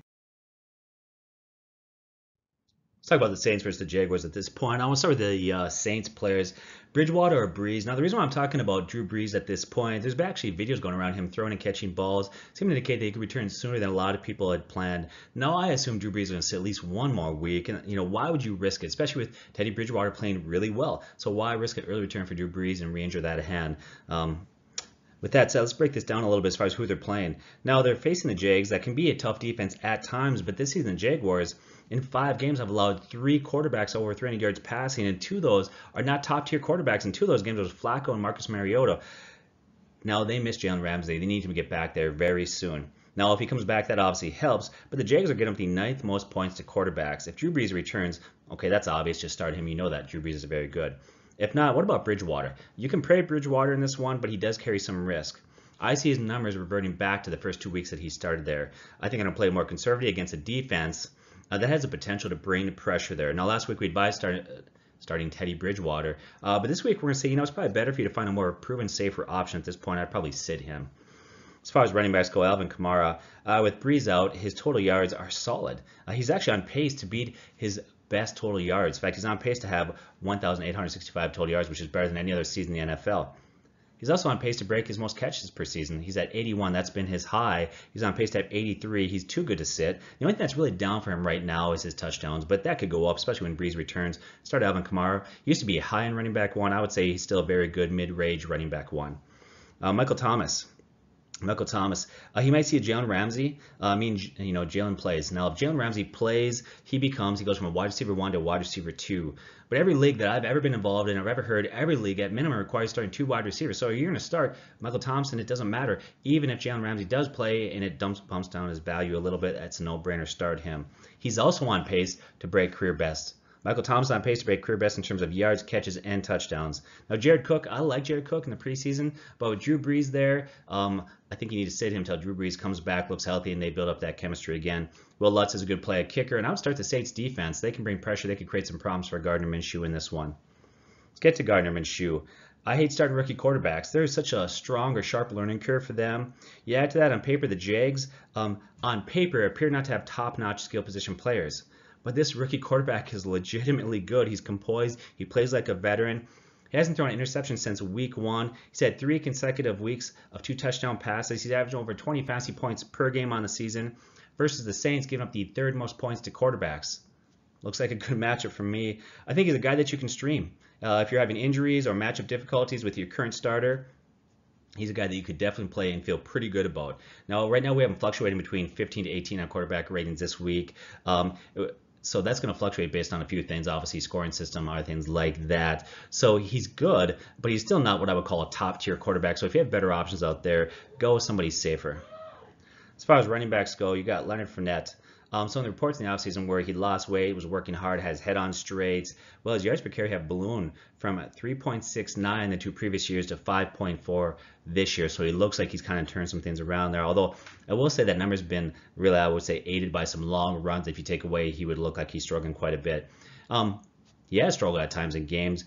Let's talk about the Saints versus the Jaguars at this point. I want to start with the uh, Saints players. Bridgewater or Brees. Now, the reason why I'm talking about Drew Brees at this point, there's actually videos going around him throwing and catching balls, seem to indicate that he could return sooner than a lot of people had planned. Now, I assume Drew Brees is going to sit at least one more week, and you know why would you risk it, especially with Teddy Bridgewater playing really well? So why risk an early return for Drew Brees and re-injure that hand? Um, with that said, let's break this down a little bit as far as who they're playing. Now, they're facing the Jags. That can be a tough defense at times, but this season, the Jaguars, in five games, I've allowed three quarterbacks over 300 yards passing, and two of those are not top tier quarterbacks. And two of those games was Flacco and Marcus Mariota. Now, they miss Jalen Ramsey. They need him to get back there very soon. Now, if he comes back, that obviously helps, but the Jags are getting up the ninth most points to quarterbacks. If Drew Brees returns, okay, that's obvious. Just start him. You know that. Drew Brees is very good. If not, what about Bridgewater? You can pray Bridgewater in this one, but he does carry some risk. I see his numbers reverting back to the first two weeks that he started there. I think I'm going to play more conservative against a defense uh, that has the potential to bring pressure there. Now, last week we advised start, starting Teddy Bridgewater, uh, but this week we're going to say, you know, it's probably better for you to find a more proven, safer option at this point. I'd probably sit him. As far as running backs go, Alvin Kamara, uh, with Brees out, his total yards are solid. Uh, he's actually on pace to beat his best total yards. In fact, he's on pace to have 1,865 total yards, which is better than any other season in the NFL. He's also on pace to break his most catches per season. He's at 81. That's been his high. He's on pace to have 83. He's too good to sit. The only thing that's really down for him right now is his touchdowns, but that could go up, especially when Brees returns. Start Alvin Kamara. He used to be a high-end running back one. I would say he's still a very good mid-range running back one. Uh, Michael Thomas. Michael Thomas, uh, he might see a Jalen Ramsey. Uh, I mean, you know, Jalen plays. Now, if Jalen Ramsey plays, he becomes, he goes from a wide receiver one to a wide receiver two. But every league that I've ever been involved in, I've ever heard, every league at minimum requires starting two wide receivers. So you're going to start Michael Thompson, it doesn't matter. Even if Jalen Ramsey does play and it dumps, bumps down his value a little bit, it's a no-brainer. Start him. He's also on pace to break career best. Michael Thompson on pace to break career best in terms of yards, catches, and touchdowns. Now, Jared Cook, I like Jared Cook in the preseason, but with Drew Brees there, um, I think you need to sit him until Drew Brees comes back, looks healthy, and they build up that chemistry again. Wil Lutz is a good play at kicker, and I would start the Saints defense. They can bring pressure. They could create some problems for Gardner Minshew in this one. Let's get to Gardner Minshew. I hate starting rookie quarterbacks. There is such a strong or sharp learning curve for them. You add to that on paper, the Jags, um, on paper, appear not to have top-notch skill position players. But this rookie quarterback is legitimately good. He's composed. He plays like a veteran. He hasn't thrown an interception since week one. He's had three consecutive weeks of two touchdown passes. He's averaging over 20 fantasy points per game on the season versus the Saints giving up the third most points to quarterbacks. Looks like a good matchup for me. I think he's a guy that you can stream. Uh, if you're having injuries or matchup difficulties with your current starter, he's a guy that you could definitely play and feel pretty good about. Now, right now we have him fluctuating between 15 to 18 on quarterback ratings this week. Um, so that's going to fluctuate based on a few things, obviously scoring system, other things like that. So he's good, but he's still not what I would call a top tier quarterback. So if you have better options out there, go with somebody safer. As far as running backs go, you got Leonard Fournette. Um, so in the reports in the offseason where he lost weight, was working hard, has head on straight, well, his yards per carry have ballooned from 3.69 the two previous years to 5.4 this year. So he looks like he's kind of turned some things around there. Although I will say that number's been really, I would say, aided by some long runs. If you take away, he would look like he's struggling quite a bit. Um, he has struggled at times in games.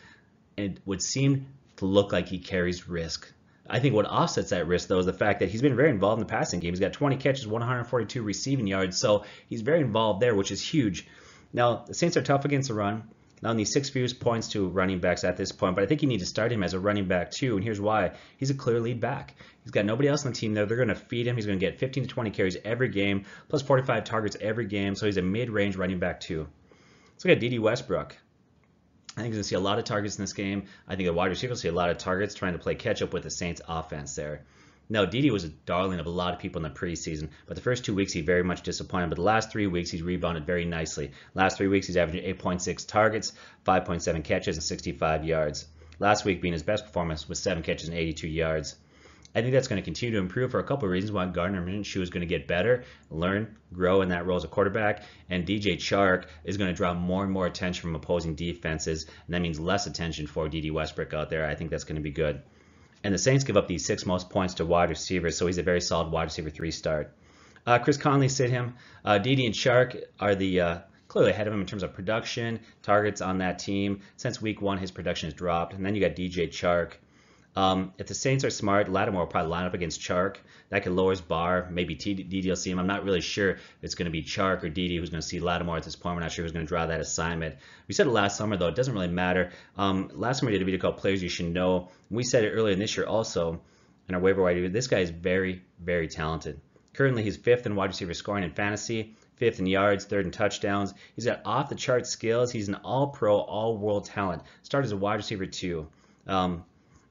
And it would seem to look like he carries risk. I think what offsets that risk, though, is the fact that he's been very involved in the passing game. He's got 20 catches, 142 receiving yards, so he's very involved there, which is huge. Now, the Saints are tough against the run. Now, only six fewest points to running backs at this point, but I think you need to start him as a running back, too, and here's why. He's a clear lead back. He's got nobody else on the team there. They're going to feed him. He's going to get 15 to 20 carries every game, plus 45 targets every game, so he's a mid-range running back, too. Let's look at Dede Westbrook. I think you're going to see a lot of targets in this game. I think the wide receiver will see a lot of targets trying to play catch up with the Saints offense there. Now, Dede was a darling of a lot of people in the preseason, but the first two weeks he very much disappointed. But the last three weeks he's rebounded very nicely. Last three weeks he's averaging 8.6 targets, 5.7 catches, and 65 yards. Last week being his best performance with seven catches and 82 yards. I think that's going to continue to improve for a couple of reasons. One, Gardner Minshew is going to get better, learn, grow in that role as a quarterback, and DJ Chark is going to draw more and more attention from opposing defenses, and that means less attention for Dede Westbrook out there. I think that's going to be good. And the Saints give up the six most points to wide receivers, so he's a very solid wide receiver three start. Uh, Chris Conley sit him. Uh, Dede and Chark are the uh, clearly ahead of him in terms of production, targets on that team. Since week one, his production has dropped. And then you got DJ Chark. Um, if the Saints are smart, Lattimore will probably line up against Chark. That could lower his bar. Maybe Dede will see him. I'm not really sure if it's going to be Chark or Dede who's going to see Lattimore at this point. We're not sure who's going to draw that assignment. We said it last summer, though. It doesn't really matter. Um, last summer we did a video called Players You Should Know. We said it earlier in this year also in our waiver wire. This guy is very, very talented. Currently, he's fifth in wide receiver scoring in fantasy fifth in yards, third in touchdowns. He's got off the chart skills. He's an all pro, all world talent. Started as a wide receiver, too. Um,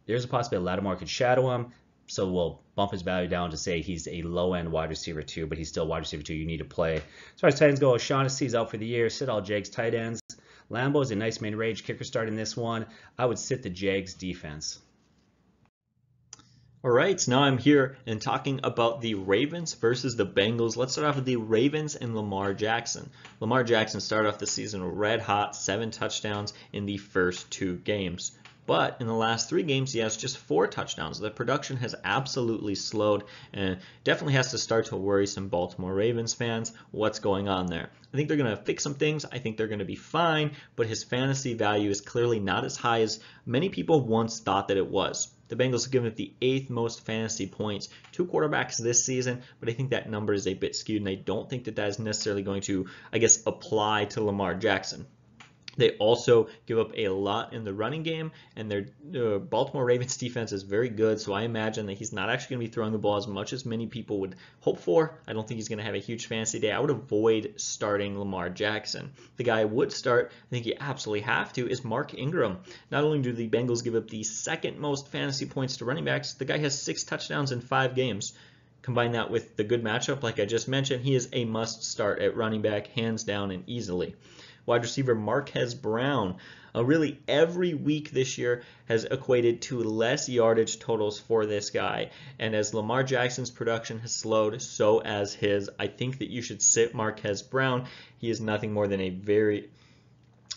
there's a possibility Lattimore could shadow him, so we'll bump his value down to say he's a low end wide receiver, too, but he's still wide receiver, too. You need to play. As far as tight ends go, O'Shaughnessy's out for the year. Sit all Jags tight ends. Lambo is a nice main range kicker starting this one. I would sit the Jags defense. All right, so now I'm here and talking about the Ravens versus the Bengals. Let's start off with the Ravens and Lamar Jackson. Lamar Jackson started off the season red hot, seven touchdowns in the first two games. But in the last three games, he has just four touchdowns. The production has absolutely slowed and definitely has to start to worry some Baltimore Ravens fans what's going on there. I think they're going to fix some things. I think they're going to be fine, but his fantasy value is clearly not as high as many people once thought that it was. The Bengals have given up the eighth most fantasy points to quarterbacks this season, but I think that number is a bit skewed, and I don't think that that is necessarily going to, I guess, apply to Lamar Jackson. They also give up a lot in the running game, and their uh, Baltimore Ravens defense is very good. So I imagine that he's not actually going to be throwing the ball as much as many people would hope for. I don't think he's going to have a huge fantasy day. I would avoid starting Lamar Jackson. The guy I would start, I think you absolutely have to, is Mark Ingram. Not only do the Bengals give up the second most fantasy points to running backs, the guy has six touchdowns in five games. Combine that with the good matchup, like I just mentioned, he is a must start at running back, hands down and easily wide receiver Marquise Brown. Uh, really, every week this year has equated to less yardage totals for this guy. And as Lamar Jackson's production has slowed, so as his. I think that you should sit Marquise Brown. He is nothing more than a very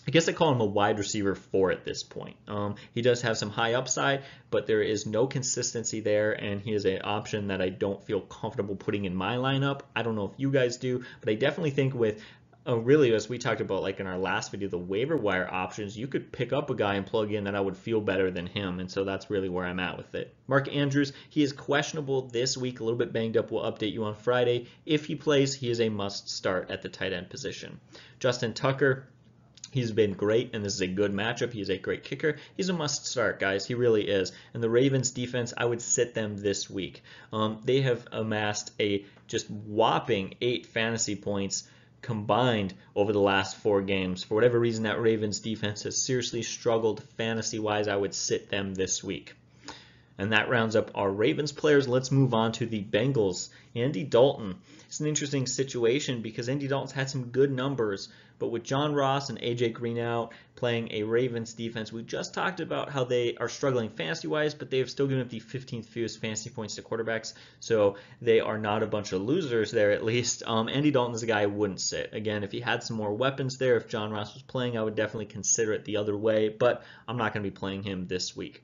I guess I call him a wide receiver four at this point. Um, he does have some high upside, but there is no consistency there, and he is an option that I don't feel comfortable putting in my lineup. I don't know if you guys do, but I definitely think with Oh, really, as we talked about, like in our last video, the waiver wire options, you could pick up a guy and plug in that I would feel better than him, and so that's really where I'm at with it. Mark Andrews, he is questionable this week, a little bit banged up. We'll update you on Friday. If he plays, he is a must start at the tight end position. Justin Tucker, He's been great, and this is a good matchup. He's a great kicker. He's a must start, guys. He really is. And the Ravens defense, I would sit them this week. Um, they have amassed a just whopping eight fantasy points combined over the last four games. For whatever reason, that Ravens defense has seriously struggled fantasy wise. I would sit them this week. And that rounds up our Ravens players. Let's move on to the Bengals. Andy Dalton. It's an interesting situation because Andy Dalton's had some good numbers, but with John Ross and AJ Green out playing a Ravens defense, we just talked about how they are struggling fantasy wise, but they have still given up the 15th fewest fantasy points to quarterbacks, so they are not a bunch of losers there at least. Um, Andy Dalton is a guy I wouldn't sit. Again, if he had some more weapons there, if John Ross was playing, I would definitely consider it the other way, but I'm not going to be playing him this week.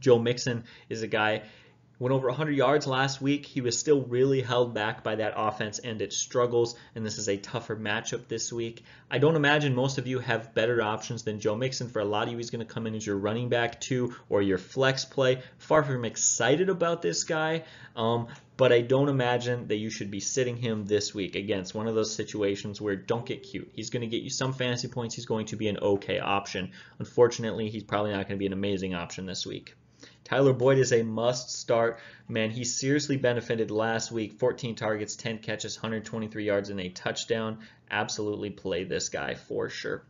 Joe Mixon is a guy went over 100 yards last week. He was still really held back by that offense and its struggles, and this is a tougher matchup this week. I don't imagine most of you have better options than Joe Mixon. For a lot of you, he's going to come in as your running back too, or your flex play. Far from excited about this guy, um, but I don't imagine that you should be sitting him this week. Again, it's one of those situations where don't get cute. He's going to get you some fantasy points. He's going to be an okay option. Unfortunately, he's probably not going to be an amazing option this week. Tyler Boyd is a must start. Man, he seriously benefited last week. 14 targets, 10 catches, 123 yards, and a touchdown. Absolutely play this guy for sure.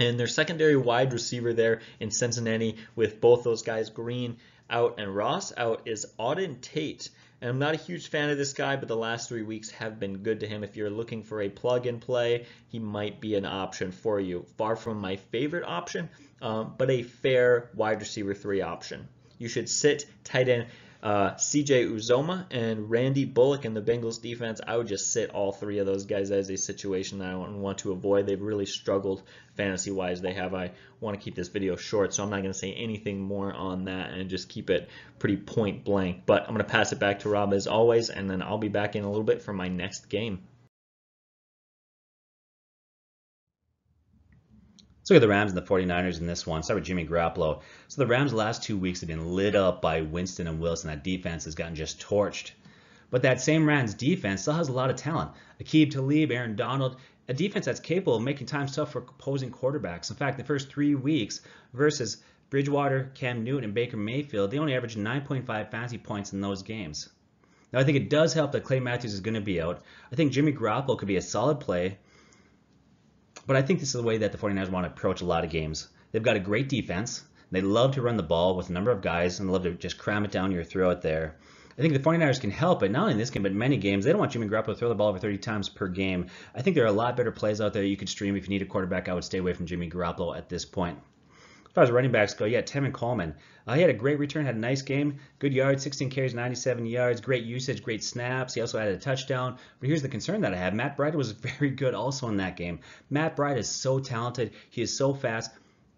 And their secondary wide receiver there in Cincinnati with both those guys, Green out and Ross out, is Auden Tate. And I'm not a huge fan of this guy, but the last three weeks have been good to him. If you're looking for a plug and play, he might be an option for you. Far from my favorite option, um, but a fair wide receiver three option you should sit tight end uh, CJ Uzomah and Randy Bullock in the Bengals defense. I would just sit all three of those guys as a situation that I want to avoid. They've really struggled fantasy wise. They have. I want to keep this video short, so I'm not going to say anything more on that and just keep it pretty point blank. But I'm going to pass it back to Rob as always, and then I'll be back in a little bit for my next game. Let's look at the Rams and the 49ers in this one. Start with Jimmy Garoppolo. So the Rams' last two weeks have been lit up by Winston and Wilson. That defense has gotten just torched. But that same Rams defense still has a lot of talent. Aqib Talib, Aaron Donald, a defense that's capable of making times tough for opposing quarterbacks. In fact, the first three weeks versus Bridgewater, Cam Newton, and Baker Mayfield, they only averaged 9.5 fantasy points in those games. Now, I think it does help that Clay Matthews is going to be out. I think Jimmy Garoppolo could be a solid play. But I think this is the way that the 49ers want to approach a lot of games. They've got a great defense. They love to run the ball with a number of guys and love to just cram it down your throat there. I think the 49ers can help it, not only in this game, but many games. They don't want Jimmy Garoppolo to throw the ball over 30 times per game. I think there are a lot better plays out there you could stream if you need a quarterback. I would stay away from Jimmy Garoppolo at this point. Far as running backs go, yeah, Tevin Coleman. Uh, he had a great return, had a nice game, good yards, 16 carries, 97 yards, great usage, great snaps. He also had a touchdown. But here's the concern that I have: Matt Breida was very good also in that game. Matt Breida is so talented. He is so fast.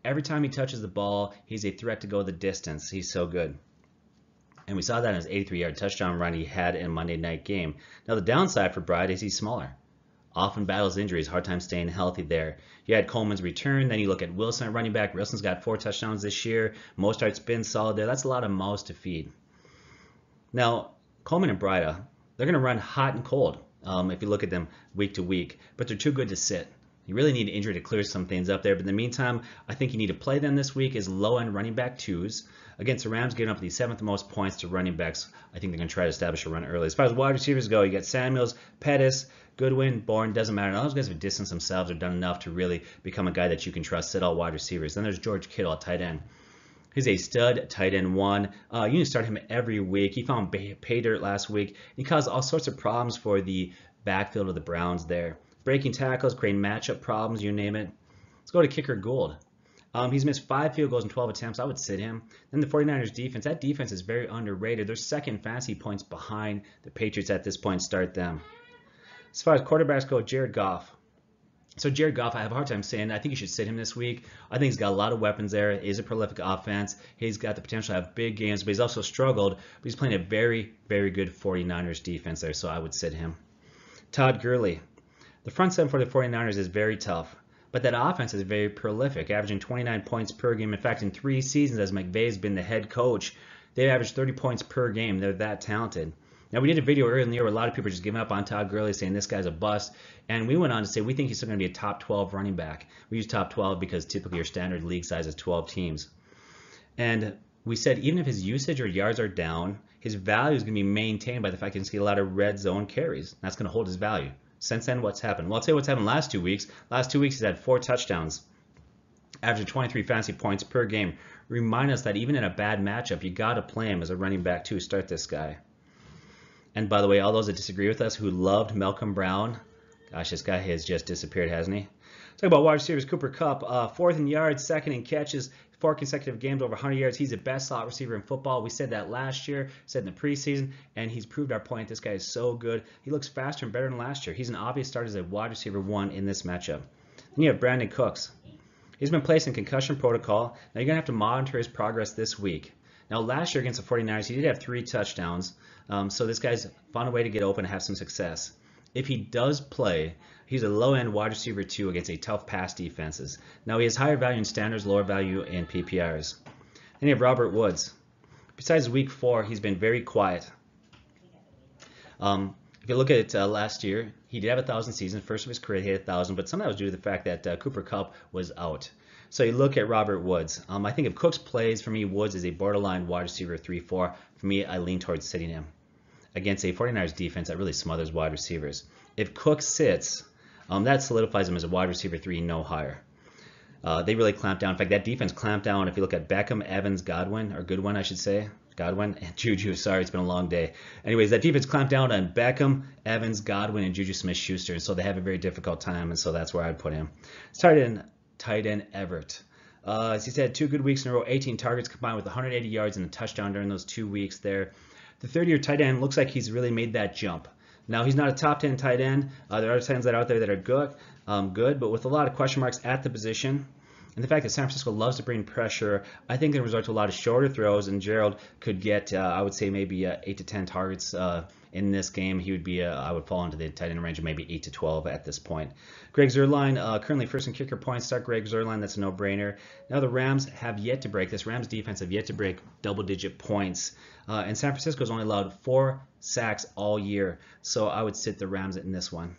Every time he touches the ball, he's a threat to go the distance. He's so good. And we saw that in his 83-yard touchdown run he had in Monday night game. Now the downside for Breida is he's smaller often battles injuries, hard time staying healthy there. You had Coleman's return, then you look at Wilson at running back. Wilson's got four touchdowns this year. Mostert's been solid there. That's a lot of mouths to feed. Now, Coleman and Breida, they're going to run hot and cold um, if you look at them week to week, but they're too good to sit. You really need injury to clear some things up there. But in the meantime, I think you need to play them this week as low-end running back twos. Against the Rams, giving up the seventh most points to running backs. I think they're going to try to establish a run early. As far as wide receivers go, you got Samuels, Pettis, Goodwin, Bourne, doesn't matter. All those guys have distanced themselves or done enough to really become a guy that you can trust, sit all wide receivers. Then there's George Kittle at tight end. He's a stud tight end one. Uh, you to start him every week. He found pay dirt last week. He caused all sorts of problems for the backfield of the Browns there. Breaking tackles, creating matchup problems, you name it. Let's go to kicker Gould. Um, he's missed five field goals in 12 attempts. I would sit him. Then the 49ers defense. That defense is very underrated. They're second fantasy points behind the Patriots at this point. Start them. As far as quarterbacks go, Jared Goff. So Jared Goff, I have a hard time saying. I think you should sit him this week. I think he's got a lot of weapons there. He's a prolific offense. He's got the potential to have big games, but he's also struggled. But he's playing a very, very good 49ers defense there, so I would sit him. Todd Gurley. The front seven for the 49ers is very tough, but that offense is very prolific, averaging 29 points per game. In fact, in three seasons as McVay's been the head coach, they've averaged 30 points per game. They're that talented. Now, we did a video earlier in the year where a lot of people are just giving up on Todd Gurley, saying this guy's a bust. And we went on to say we think he's still going to be a top 12 running back. We use top 12 because typically your standard league size is 12 teams. And we said even if his usage or yards are down, his value is going to be maintained by the fact he's going to get a lot of red zone carries. That's going to hold his value. Since then, what's happened? Well, I'll tell you what's happened last two weeks. Last two weeks, he's had four touchdowns, averaging 23 fantasy points per game. Remind us that even in a bad matchup, you got to play him as a running back to start this guy. And by the way, all those that disagree with us who loved Malcolm Brown, gosh, this guy has just disappeared, hasn't he? Talk about wide receivers. Cooper Kupp, uh, fourth in yards, second in catches, four consecutive games over 100 yards. He's the best slot receiver in football. We said that last year, said in the preseason, and he's proved our point. This guy is so good. He looks faster and better than last year. He's an obvious start as a wide receiver one in this matchup. Then you have Brandin Cooks. He's been placed in concussion protocol. Now you're going to have to monitor his progress this week. Now, last year against the 49ers, he did have three touchdowns. Um, so this guy's found a way to get open and have some success. If he does play, he's a low-end wide receiver two against a tough pass defenses. Now he has higher value in standards, lower value in PPRs. Then you have Robert Woods. Besides week four, he's been very quiet. Um, if you look at uh, last year, he did have a thousand seasons. First of his career, he had a thousand, but some of that was due to the fact that uh, Cooper Kupp was out. So you look at Robert Woods. Um, I think if Cooks plays, for me, Woods is a borderline wide receiver 3-4. For me, I lean towards sitting him against a 49ers defense that really smothers wide receivers. If Cook sits, um, that solidifies him as a wide receiver 3, no higher. Uh, they really clamp down. In fact, that defense clamped down. If you look at Beckham, Evans, Godwin, or Goodwin, I should say, Godwin and Juju. Sorry, it's been a long day. Anyways, that defense clamped down on Beckham, Evans, Godwin, and Juju Smith-Schuster, and so they have a very difficult time, and so that's where I'd put him. Tight end, tight end Everett. Uh, as he's had two good weeks in a row, 18 targets combined with 180 yards and a touchdown during those two weeks there. The third year tight end looks like he's really made that jump. Now he's not a top 10 tight end. Uh, there are tight ends that are out there that are good, um, good, but with a lot of question marks at the position. And the fact that San Francisco loves to bring pressure, I think it result to a lot of shorter throws, and Gerald could get, uh, I would say, maybe uh, eight to 10 targets uh, in this game. He would be, uh, I would fall into the tight end range of maybe 8 to 12 at this point. Greg Zuerlein, uh, currently first in kicker points. Start Greg Zuerlein. That's a no-brainer. Now the Rams have yet to break this. Rams defense have yet to break double-digit points. Uh, and San Francisco has only allowed four sacks all year. So I would sit the Rams in this one.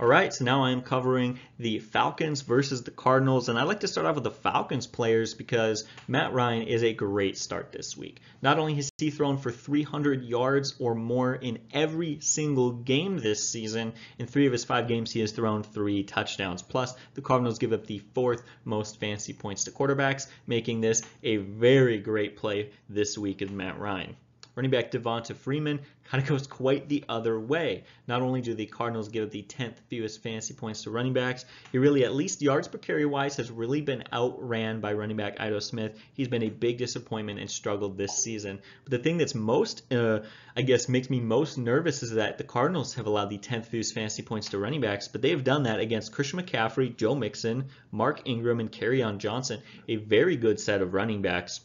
All right, so now I am covering the Falcons versus the Cardinals, and I like to start off with the Falcons players because Matt Ryan is a great start this week. Not only has he thrown for 300 yards or more in every single game this season, in three of his five games he has thrown three touchdowns. Plus, the Cardinals give up the fourth most fancy points to quarterbacks, making this a very great play this week of Matt Ryan. Running back Devonta Freeman kind of goes quite the other way. Not only do the Cardinals give the 10th fewest fantasy points to running backs, he really, at least yards per carry wise, has really been outran by running back Ito Smith. He's been a big disappointment and struggled this season. But the thing that's most, uh, I guess, makes me most nervous is that the Cardinals have allowed the 10th fewest fantasy points to running backs, but they have done that against Christian McCaffrey, Joe Mixon, Mark Ingram, and Kerryon Johnson, a very good set of running backs.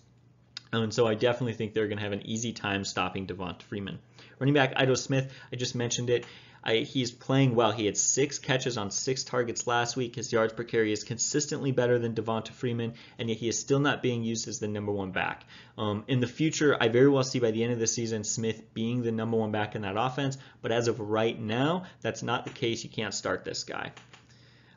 And so I definitely think they're going to have an easy time stopping Devonta Freeman. Running back Ito Smith, I just mentioned it. I, he's playing well. He had six catches on six targets last week. His yards per carry is consistently better than Devonta Freeman, and yet he is still not being used as the number one back. Um, in the future, I very well see by the end of the season Smith being the number one back in that offense, but as of right now, that's not the case. You can't start this guy.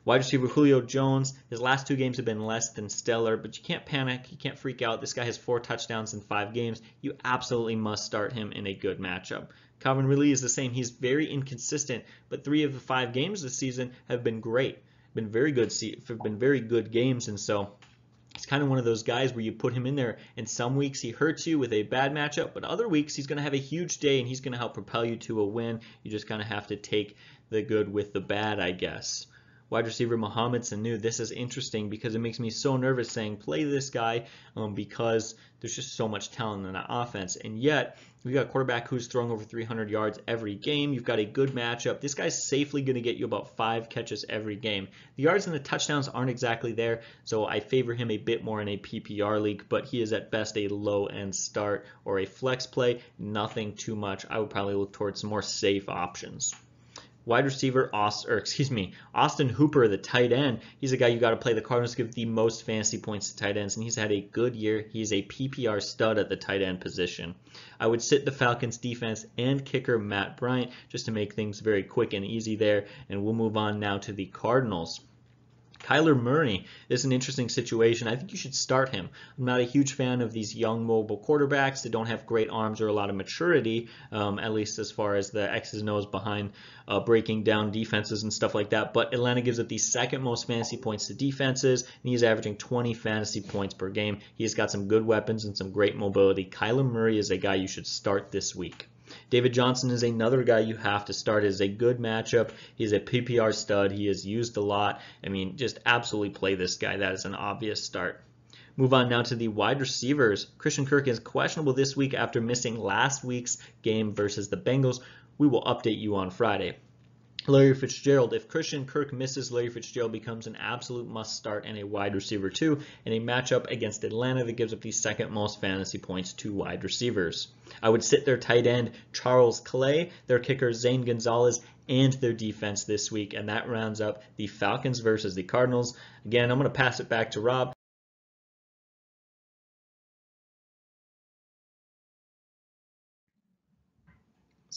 Wide receiver Julio Jones, his last two games have been less than stellar, but you can't panic. You can't freak out. This guy has four touchdowns in five games. You absolutely must start him in a good matchup. Calvin Ridley is the same. He's very inconsistent, but three of the five games this season have been great. Been very good. Have been very good games, and so it's kind of one of those guys where you put him in there, and some weeks he hurts you with a bad matchup, but other weeks he's going to have a huge day and he's going to help propel you to a win. You just kind of have to take the good with the bad, I guess wide receiver Mohamed Sanu. This is interesting because it makes me so nervous saying play this guy um, because there's just so much talent in that offense. And yet, we've got a quarterback who's throwing over 300 yards every game. You've got a good matchup. This guy's safely going to get you about five catches every game. The yards and the touchdowns aren't exactly there, so I favor him a bit more in a PPR league, but he is at best a low end start or a flex play. Nothing too much. I would probably look towards some more safe options wide receiver Austin, or excuse me, Austin Hooper, the tight end. He's a guy you got to play. The Cardinals give the most fantasy points to tight ends, and he's had a good year. He's a PPR stud at the tight end position. I would sit the Falcons defense and kicker Matt Bryant just to make things very quick and easy there. And we'll move on now to the Cardinals. Kyler Murray is an interesting situation. I think you should start him. I'm not a huge fan of these young mobile quarterbacks that don't have great arms or a lot of maturity, um, at least as far as the X's and O's behind uh, breaking down defenses and stuff like that. But Atlanta gives up the second most fantasy points to defenses, and he's averaging 20 fantasy points per game. He's got some good weapons and some great mobility. Kyler Murray is a guy you should start this week. David Johnson is another guy you have to start. Is a good matchup. He's a PPR stud. He is used a lot. I mean, just absolutely play this guy. That is an obvious start. Move on now to the wide receivers. Christian Kirk is questionable this week after missing last week's game versus the Bengals. We will update you on Friday. Larry Fitzgerald. If Christian Kirk misses, Larry Fitzgerald becomes an absolute must start and a wide receiver too in a matchup against Atlanta that gives up the second most fantasy points to wide receivers. I would sit their tight end Charles Clay, their kicker Zane Gonzalez, and their defense this week, and that rounds up the Falcons versus the Cardinals. Again, I'm going to pass it back to Rob.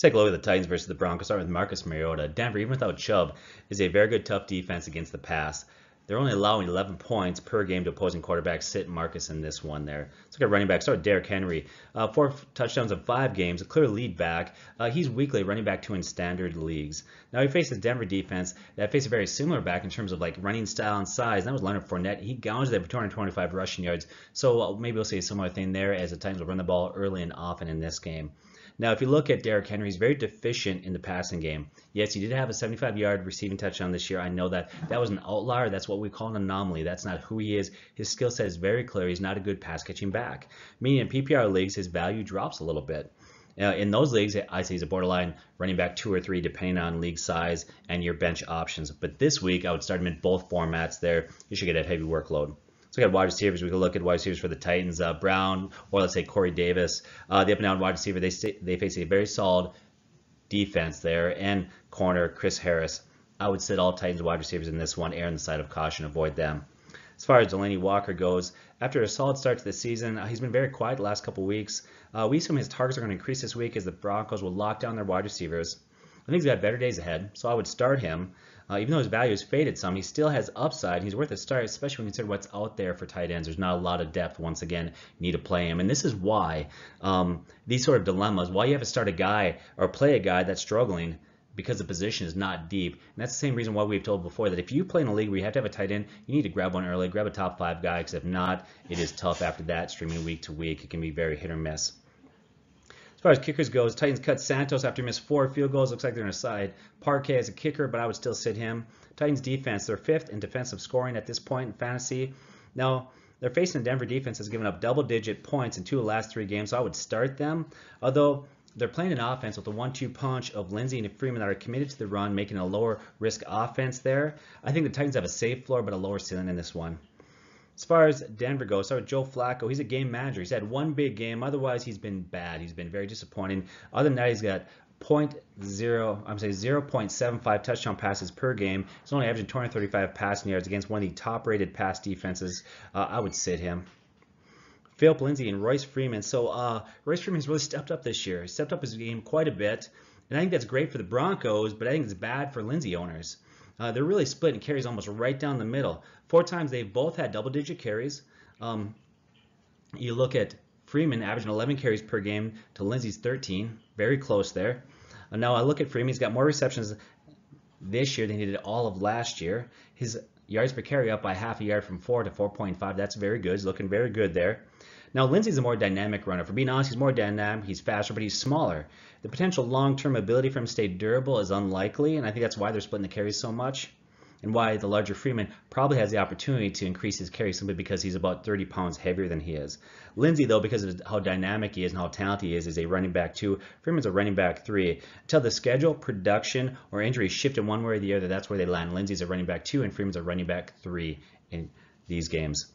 Take a look at the Titans versus the Broncos. Start with Marcus Mariota. Denver, even without Chubb, is a very good tough defense against the pass. They're only allowing 11 points per game to opposing quarterbacks. Sit Marcus in this one there. Let's look at running back. Start with Derrick Henry. Uh, four touchdowns in five games. A clear lead back. Uh, he's weekly running back two in standard leagues. Now he faces Denver defense that faces a very similar back in terms of like running style and size. That was Leonard Fournette. He gouged them for 225 rushing yards. So uh, maybe we'll see a similar thing there as the Titans will run the ball early and often in this game. Now, if you look at Derrick Henry, he's very deficient in the passing game. Yes, he did have a 75-yard receiving touchdown this year. I know that that was an outlier. That's what we call an anomaly. That's not who he is. His skill set is very clear. He's not a good pass-catching back. Meaning in PPR leagues, his value drops a little bit. Uh, in those leagues, I say he's a borderline running back two or three, depending on league size and your bench options. But this week, I would start him in both formats there. You should get a heavy workload. So we got wide receivers. We can look at wide receivers for the Titans, uh, Brown, or let's say Corey Davis. Uh, the up and down wide receiver, they they face a very solid defense there, and corner Chris Harris. I would sit all Titans wide receivers in this one, err on the side of caution, avoid them. As far as Delanie Walker goes, after a solid start to the season, uh, he's been very quiet the last couple weeks. Uh, we assume his targets are going to increase this week as the Broncos will lock down their wide receivers. I think he's got better days ahead, so I would start him. Uh, even though his value has faded some, he still has upside. He's worth a start, especially when you consider what's out there for tight ends. There's not a lot of depth. Once again, need to play him, and this is why um, these sort of dilemmas. Why you have to start a guy or play a guy that's struggling because the position is not deep. And that's the same reason why we've told before that if you play in a league where you have to have a tight end, you need to grab one early, grab a top five guy, because if not, it is tough after that, streaming week to week. It can be very hit or miss. As far as kickers goes, Titans cut Santos after he missed four field goals. Looks like they're in a side. Parquet as a kicker, but I would still sit him. Titans defense, they're fifth in defensive scoring at this point in fantasy. Now, they're facing the Denver defense has given up double-digit points in two of the last three games, so I would start them. Although they're playing an offense with a one-two punch of Lindsay and Freeman that are committed to the run, making a lower risk offense there. I think the Titans have a safe floor, but a lower ceiling in this one. As far as Denver goes, with Joe Flacco. He's a game manager. He's had one big game. Otherwise, he's been bad. He's been very disappointing. Other than that, he's got 0.0, I'm saying 0.75 touchdown passes per game. He's only averaging 235 passing yards against one of the top-rated pass defenses. Uh, I would sit him. Phillip Lindsay and Royce Freeman. So uh, Royce Freeman has really stepped up this year. He stepped up his game quite a bit, and I think that's great for the Broncos, but I think it's bad for Lindsay owners. Uh, they're really split and carries almost right down the middle. Four times they've both had double-digit carries. Um, you look at Freeman averaging 11 carries per game to Lindsay's 13, very close there. Uh, now I look at Freeman, he's got more receptions this year than he did all of last year. His yards per carry up by half a yard from 4 to 4.5. That's very good. He's looking very good there. Now, Lindsay's a more dynamic runner. For being honest, he's more dynamic, he's faster, but he's smaller. The potential long-term ability for him to stay durable is unlikely, and I think that's why they're splitting the carries so much and why the larger Freeman probably has the opportunity to increase his carry simply because he's about 30 pounds heavier than he is. Lindsay, though, because of how dynamic he is and how talented he is, is a running back two. Freeman's a running back three. Until the schedule, production, or injury shift in one way or the other, that's where they land. Lindsay's a running back two, and Freeman's a running back three in these games.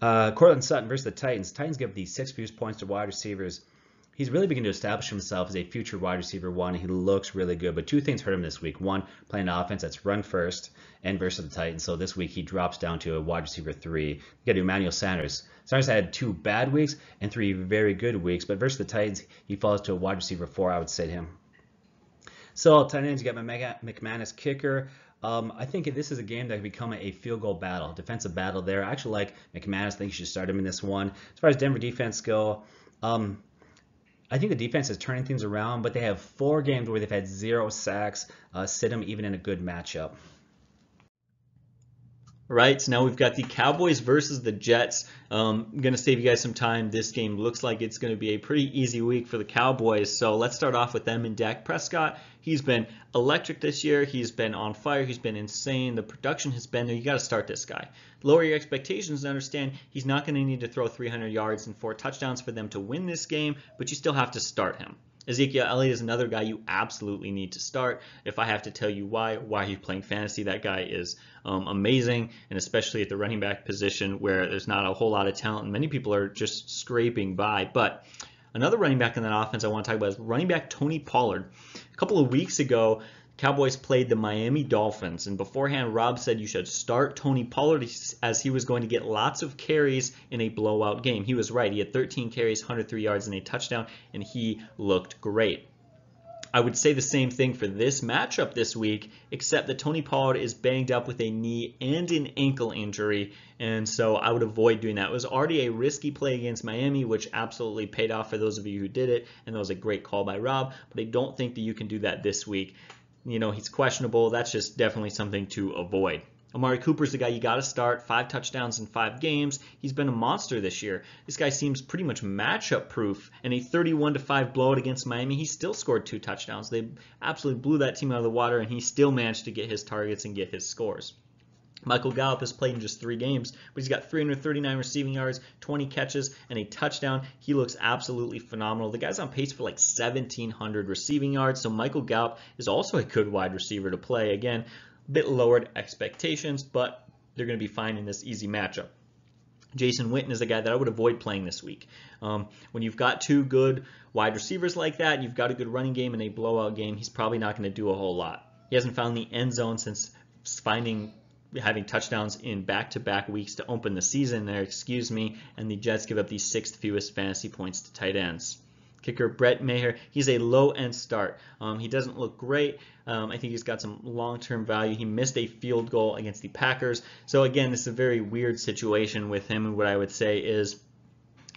Uh, Courtland Sutton versus the Titans. Titans give the six fewest points to wide receivers. He's really beginning to establish himself as a future wide receiver one. He looks really good, but two things hurt him this week. One, playing an offense that's run first and versus the Titans. So this week he drops down to a wide receiver three. You got to Emmanuel Sanders. Sanders had two bad weeks and three very good weeks, but versus the Titans, he falls to a wide receiver four. I would sit him. So tight ends, you got my McManus kicker. Um, I think this is a game that could become a field goal battle, defensive battle there. I actually like McManus. I think you should start him in this one. As far as Denver defense go, um, I think the defense is turning things around, but they have four games where they've had zero sacks. Uh, sit them even in a good matchup. Right, so now we've got the Cowboys versus the Jets. Um, I'm going to save you guys some time. This game looks like it's going to be a pretty easy week for the Cowboys. So let's start off with them and Dak Prescott. He's been electric this year. He's been on fire. He's been insane. The production has been there. You got to start this guy. Lower your expectations and understand he's not going to need to throw 300 yards and four touchdowns for them to win this game, but you still have to start him. Ezekiel Elliott is another guy you absolutely need to start. If I have to tell you why, why are you playing fantasy? That guy is um, amazing, and especially at the running back position where there's not a whole lot of talent, and many people are just scraping by. But another running back in that offense I want to talk about is running back Tony Pollard. A couple of weeks ago, Cowboys played the Miami Dolphins, and beforehand, Rob said you should start Tony Pollard as he was going to get lots of carries in a blowout game. He was right. He had 13 carries, 103 yards, and a touchdown, and he looked great. I would say the same thing for this matchup this week, except that Tony Pollard is banged up with a knee and an ankle injury, and so I would avoid doing that. It was already a risky play against Miami, which absolutely paid off for those of you who did it, and that was a great call by Rob, but I don't think that you can do that this week you know, he's questionable. That's just definitely something to avoid. Amari Cooper's the guy you got to start. Five touchdowns in five games. He's been a monster this year. This guy seems pretty much matchup proof. And a 31 to 5 blowout against Miami, he still scored two touchdowns. They absolutely blew that team out of the water, and he still managed to get his targets and get his scores. Michael Gallup has played in just three games, but he's got 339 receiving yards, 20 catches, and a touchdown. He looks absolutely phenomenal. The guy's on pace for like 1,700 receiving yards, so Michael Gallup is also a good wide receiver to play. Again, a bit lowered expectations, but they're going to be fine in this easy matchup. Jason Witten is a guy that I would avoid playing this week. Um, when you've got two good wide receivers like that, you've got a good running game and a blowout game, he's probably not going to do a whole lot. He hasn't found the end zone since finding having touchdowns in back-to-back weeks to open the season there, excuse me, and the Jets give up the sixth fewest fantasy points to tight ends. Kicker Brett Maher, he's a low-end start. Um, he doesn't look great. Um, I think he's got some long-term value. He missed a field goal against the Packers. So again, this is a very weird situation with him, and what I would say is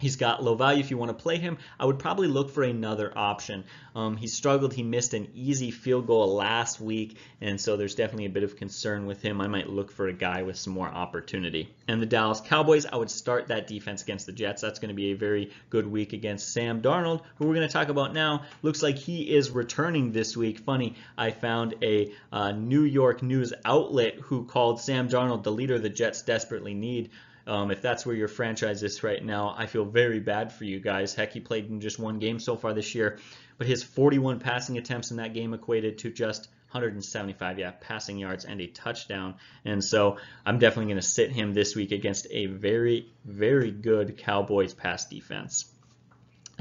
He's got low value if you want to play him. I would probably look for another option. Um, he struggled. He missed an easy field goal last week, and so there's definitely a bit of concern with him. I might look for a guy with some more opportunity. And the Dallas Cowboys, I would start that defense against the Jets. That's going to be a very good week against Sam Darnold, who we're going to talk about now. Looks like he is returning this week. Funny, I found a uh, New York news outlet who called Sam Darnold the leader the Jets desperately need. Um, if that's where your franchise is right now, I feel very bad for you guys. Heck, he played in just one game so far this year, but his 41 passing attempts in that game equated to just 175 yeah passing yards and a touchdown and so i'm definitely going to sit him this week against a very very good cowboys pass defense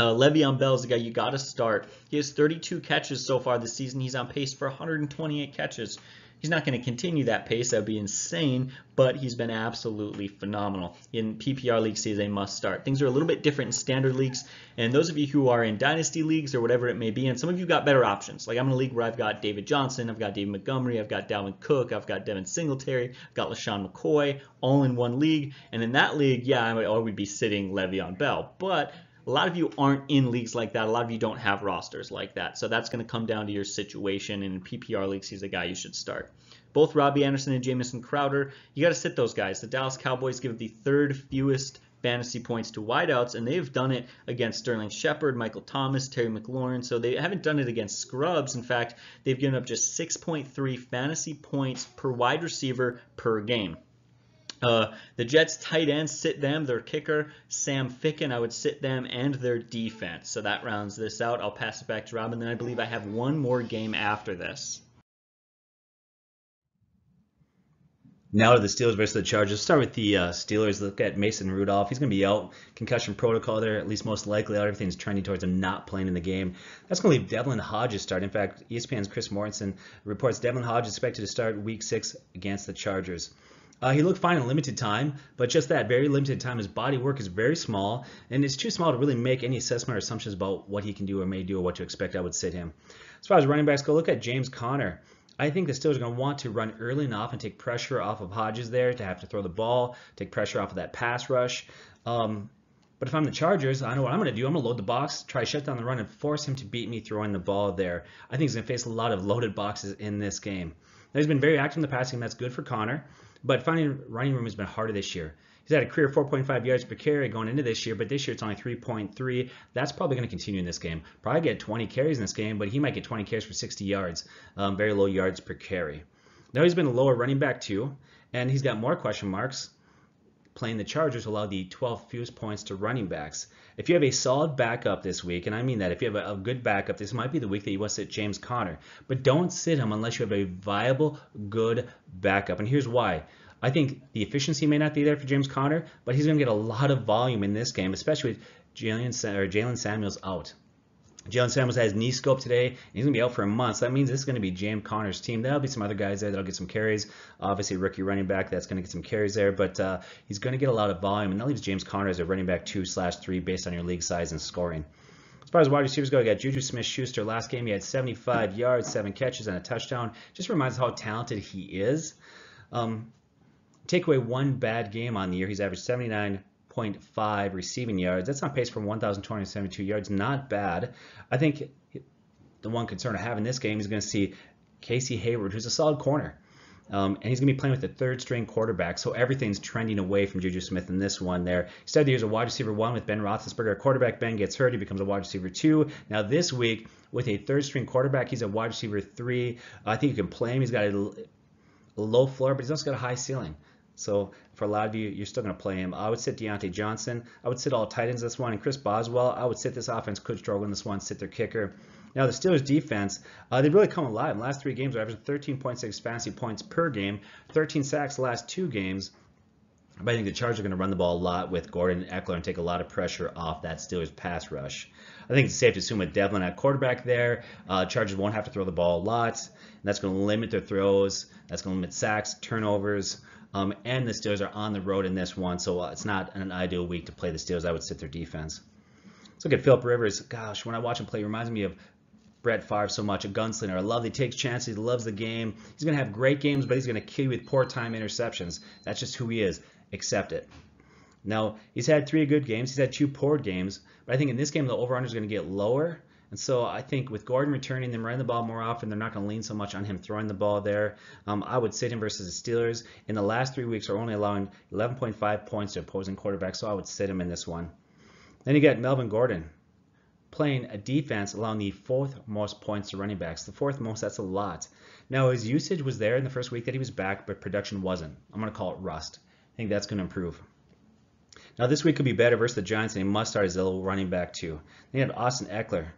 uh, Le'Veon Bell is the guy you got to start. He has 32 catches so far this season. He's on pace for 128 catches. He's not going to continue that pace. That would be insane, but he's been absolutely phenomenal. In PPR leagues, he's a must start. Things are a little bit different in standard leagues, and those of you who are in dynasty leagues or whatever it may be, and some of you got better options. Like I'm in a league where I've got David Johnson, I've got David Montgomery, I've got Dalvin Cook, I've got Devin Singletary, I've got LeSean McCoy, all in one league. And in that league, yeah, I would be sitting Le'Veon Bell. But a lot of you aren't in leagues like that. A lot of you don't have rosters like that. So that's going to come down to your situation. And in PPR leagues, he's a guy you should start. Both Robbie Anderson and Jamison Crowder, you got to sit those guys. The Dallas Cowboys give the third fewest fantasy points to wideouts, and they've done it against Sterling Shepard, Michael Thomas, Terry McLaurin. So they haven't done it against scrubs. In fact, they've given up just 6.3 fantasy points per wide receiver per game. Uh, the Jets tight ends sit them, their kicker, Sam Ficken, I would sit them, and their defense. So that rounds this out. I'll pass it back to Rob, and then I believe I have one more game after this. Now to the Steelers versus the Chargers. Start with the uh, Steelers. Look at Mason Rudolph. He's going to be out. Concussion protocol there, at least most likely. Everything's trending towards him not playing in the game. That's going to leave Devlin Hodges start. In fact, ESPN's Chris Mortensen reports Devlin Hodges expected to start week six against the Chargers. Uh, he looked fine in limited time, but just that very limited time, his body work is very small, and it's too small to really make any assessment or assumptions about what he can do or may do or what to expect. I would sit him. As far as running backs go, look at James Conner. I think the Steelers are going to want to run early enough and take pressure off of Hodges there to have to throw the ball, take pressure off of that pass rush. Um, but if I'm the Chargers, I know what I'm going to do. I'm going to load the box, try to shut down the run, and force him to beat me throwing the ball there. I think he's going to face a lot of loaded boxes in this game. Now, he's been very active in the passing. That's good for Conner. But finding running room has been harder this year. He's had a career 4.5 yards per carry going into this year, but this year it's only 3.3. That's probably going to continue in this game. Probably get 20 carries in this game, but he might get 20 carries for 60 yards. Um, very low yards per carry. Now he's been a lower running back too, and he's got more question marks. Playing the Chargers allow the 12 fewest points to running backs. If you have a solid backup this week, and I mean that, if you have a, a good backup, this might be the week that you want to sit James Conner. But don't sit him unless you have a viable, good backup. And here's why. I think the efficiency may not be there for James Conner, but he's going to get a lot of volume in this game, especially with Jaylen Samuels out. Jaylen Samuels has knee scope today. He's going to be out for a month. So that means this is going to be James Conner's team. There'll be some other guys there that'll get some carries. Obviously, rookie running back that's going to get some carries there. But uh, he's going to get a lot of volume. And that leaves James Conner as a running back two slash three based on your league size and scoring. As far as wide receivers go, I got Juju Smith-Schuster. Last game, he had 75 yards, seven catches, and a touchdown. Just reminds how talented he is. Um, Take away one bad game on the year, he's averaged 79.5 receiving yards. That's on pace for 1,272 yards. Not bad. I think the one concern I have in this game is going to see Casey Hayward, who's a solid corner. Um, and he's going to be playing with the third string quarterback, so everything's trending away from Juju Smith in this one there. Instead, started the a wide receiver one with Ben Roethlisberger. Quarterback Ben gets hurt, he becomes a wide receiver two. Now this week, with a third string quarterback, he's a wide receiver three. I think you can play him. He's got a low floor, but he's also got a high ceiling. So for a lot of you, you're still going to play him. I would sit Diontae Johnson. I would sit all tight ends this one. And Chris Boswell, I would sit this offense. Could struggle in this one. Sit their kicker. Now, the Steelers defense, uh, they've really come alive. In the last three games, they're averaging 13.6 fantasy points per game, 13 sacks the last two games. But I think the Chargers are going to run the ball a lot with Gordon and Ekeler and take a lot of pressure off that Steelers pass rush. I think it's safe to assume with Devlin at quarterback there, uh, Chargers won't have to throw the ball a lot. And that's going to limit their throws. That's going to limit sacks, turnovers. Um, and the Steelers are on the road in this one, so uh, it's not an ideal week to play the Steelers. I would sit their defense. Let's look at Philip Rivers. Gosh, when I watch him play, he reminds me of Brett Favre so much, a gunslinger. I love that he takes chances. He loves the game. He's going to have great games, but he's going to kill you with poor time interceptions. That's just who he is. Accept it. Now, he's had three good games. He's had two poor games. But I think in this game, the over-under is going to get lower. And so I think with Gordon returning, them running the ball more often, they're not going to lean so much on him throwing the ball there. Um, I would sit him versus the Steelers. In the last three weeks, are only allowing 11.5 points to opposing quarterbacks, so I would sit him in this one. Then you get Melvin Gordon playing a defense allowing the fourth most points to running backs. The fourth most, that's a lot. Now, his usage was there in the first week that he was back, but production wasn't. I'm going to call it rust. I think that's going to improve. Now, this week could be better versus the Giants, and he must start his little running back, too. Then you have Austin Ekeler.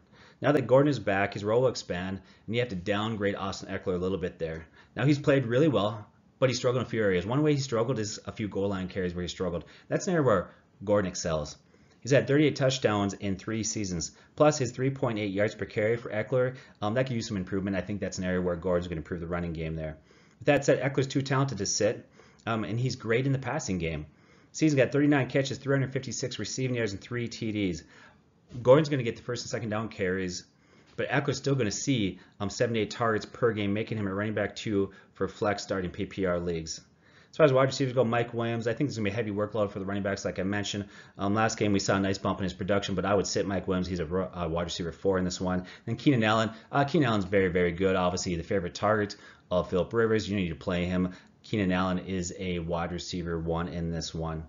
Now that Gordon is back, his role will expand, and you have to downgrade Austin Ekeler a little bit there. Now, he's played really well, but he struggled in a few areas. One way he struggled is a few goal line carries where he struggled. That's an area where Gordon excels. He's had 38 touchdowns in three seasons, plus his 3.8 yards per carry for Ekeler. Um, that could use some improvement. I think that's an area where Gordon's going to improve the running game there. With that said, Ekeler's too talented to sit, um, and he's great in the passing game. Season got 39 catches, 356 receiving yards, and three TDs. Gordon's going to get the first and second down carries, but Ekeler's still going to see um seven eight targets per game, making him a running back two for flex starting PPR leagues. As far as wide receivers go, Mike Williams, I think there's going to be a heavy workload for the running backs, like I mentioned. Um, last game, we saw a nice bump in his production, but I would sit Mike Williams. He's a wide receiver four in this one. And Keenan Allen. Uh, Keenan Allen's very, very good. Obviously, the favorite target of Philip Rivers. You need to play him. Keenan Allen is a wide receiver one in this one.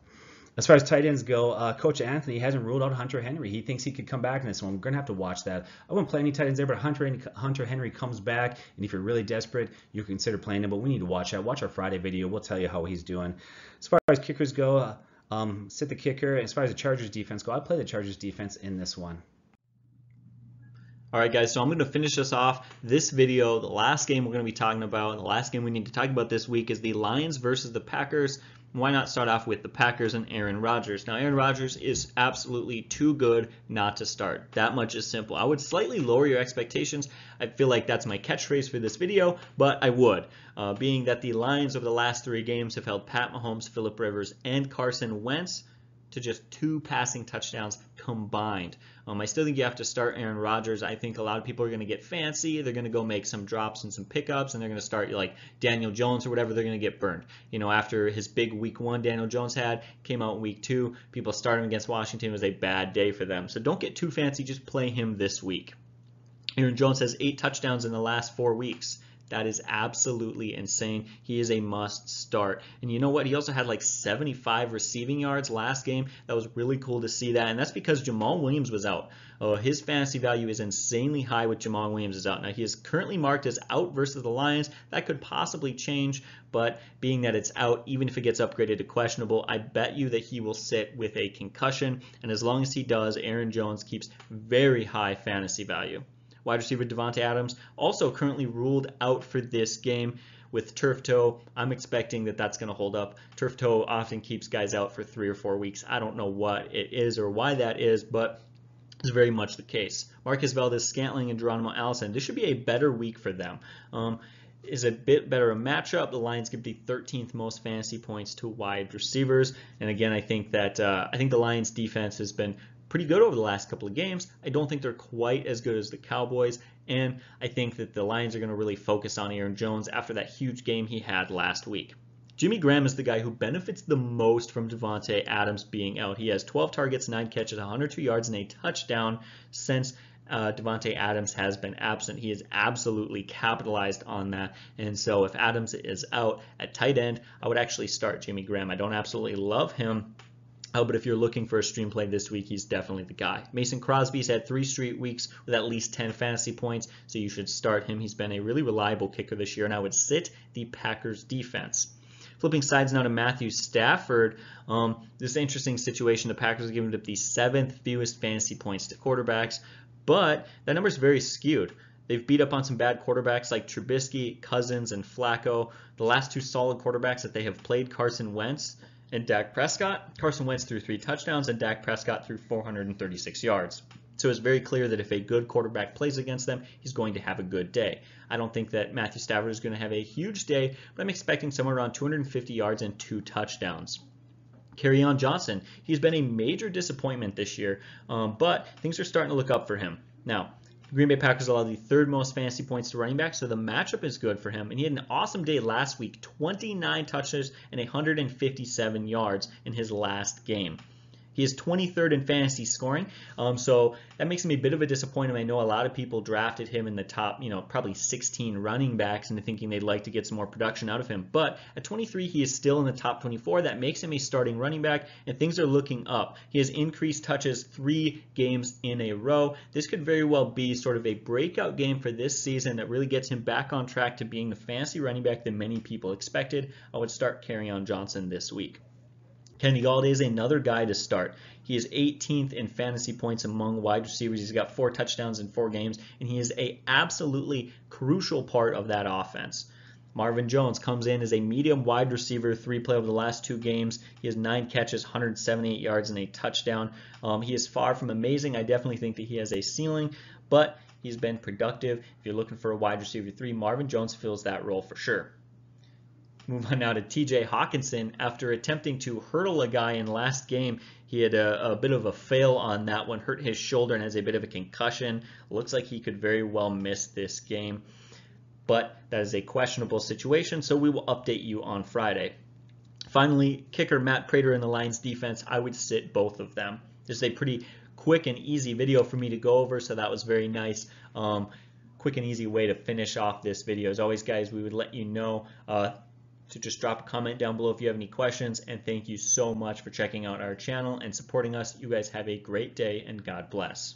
As far as tight ends go, uh, Coach Anthony hasn't ruled out Hunter Henry. He thinks he could come back in this one. We're going to have to watch that. I wouldn't play any tight ends there, but Hunter, Hunter Henry comes back, and if you're really desperate, you can consider playing him. But we need to watch that. Watch our Friday video. We'll tell you how he's doing. As far as kickers go, uh, um, sit the kicker. As far as the Chargers defense go, I play the Chargers defense in this one. All right, guys, so I'm going to finish this off. This video, the last game we're going to be talking about, the last game we need to talk about this week is the Lions versus the Packers why not start off with the Packers and Aaron Rodgers? Now, Aaron Rodgers is absolutely too good not to start. That much is simple. I would slightly lower your expectations. I feel like that's my catchphrase for this video, but I would. Uh, being that the Lions over the last three games have held Pat Mahomes, Philip Rivers, and Carson Wentz to just two passing touchdowns combined. Um, I still think you have to start Aaron Rodgers. I think a lot of people are going to get fancy. They're going to go make some drops and some pickups, and they're going to start like Daniel Jones or whatever. They're going to get burned. You know, after his big week one Daniel Jones had, came out in week two. People started him against Washington. It was a bad day for them. So don't get too fancy. Just play him this week. Aaron Jones has eight touchdowns in the last four weeks. That is absolutely insane. He is a must start. And you know what? He also had like 75 receiving yards last game. That was really cool to see that. And that's because Jamaal Williams was out. Oh, his fantasy value is insanely high with Jamaal Williams is out. Now, he is currently marked as out versus the Lions. That could possibly change, but being that it's out, even if it gets upgraded to questionable, I bet you that he will sit with a concussion. And as long as he does, Aaron Jones keeps very high fantasy value. Wide receiver Davante Adams also currently ruled out for this game with turf toe. I'm expecting that that's going to hold up. Turf toe often keeps guys out for three or four weeks. I don't know what it is or why that is, but it's very much the case. Marquez Valdes-Scantling, and Geronimo Allison. This should be a better week for them. Um, is a bit better a matchup. The Lions give the 13th most fantasy points to wide receivers, and again, I think that uh, I think the Lions defense has been pretty good over the last couple of games. I don't think they're quite as good as the Cowboys, and I think that the Lions are going to really focus on Aaron Jones after that huge game he had last week. Jimmy Graham is the guy who benefits the most from Davante Adams being out. He has 12 targets, 9 catches, 102 yards, and a touchdown since uh, Davante Adams has been absent. He has absolutely capitalized on that. And so if Adams is out at tight end, I would actually start Jimmy Graham. I don't absolutely love him. Oh, but if you're looking for a stream play this week, he's definitely the guy. Mason Crosby's had three straight weeks with at least 10 fantasy points, so you should start him. He's been a really reliable kicker this year, and I would sit the Packers defense. Flipping sides now to Matthew Stafford. Um, this interesting situation. The Packers have given up the seventh fewest fantasy points to quarterbacks, but that number is very skewed. They've beat up on some bad quarterbacks like Trubisky, Cousins, and Flacco. The last two solid quarterbacks that they have played, Carson Wentz and Dak Prescott. Carson Wentz threw three touchdowns, and Dak Prescott threw 436 yards. So it's very clear that if a good quarterback plays against them, he's going to have a good day. I don't think that Matthew Stafford is going to have a huge day, but I'm expecting somewhere around 250 yards and two touchdowns. Kerryon Johnson, he's been a major disappointment this year, um, but things are starting to look up for him. Now, Green Bay Packers allow the third most fantasy points to running back, so the matchup is good for him. And he had an awesome day last week 29 touches and 157 yards in his last game. He is 23rd in fantasy scoring, um, so that makes him a bit of a disappointment. I know a lot of people drafted him in the top, you know, probably 16 running backs and thinking they'd like to get some more production out of him. But at 23, he is still in the top 24. That makes him a starting running back, and things are looking up. He has increased touches three games in a row. This could very well be sort of a breakout game for this season that really gets him back on track to being the fantasy running back that many people expected. I would start Kerryon Johnson this week. Kenny Golladay is another guy to start. He is 18th in fantasy points among wide receivers. He's got four touchdowns in four games, and he is a absolutely crucial part of that offense. Marvin Jones comes in as a medium wide receiver, three play over the last two games. He has nine catches, 178 yards, and a touchdown. Um, he is far from amazing. I definitely think that he has a ceiling, but he's been productive. If you're looking for a wide receiver three, Marvin Jones fills that role for sure. Move on now to TJ Hockenson. After attempting to hurdle a guy in last game, he had a, a, bit of a fail on that one, hurt his shoulder and has a bit of a concussion. Looks like he could very well miss this game, but that is a questionable situation, so we will update you on Friday. Finally, kicker Matt Prater in the Lions defense, I would sit both of them. This is a pretty quick and easy video for me to go over, so that was very nice. Um, quick and easy way to finish off this video. As always, guys, we would let you know uh, to just drop a comment down below if you have any questions. And thank you so much for checking out our channel and supporting us. You guys have a great day and God bless.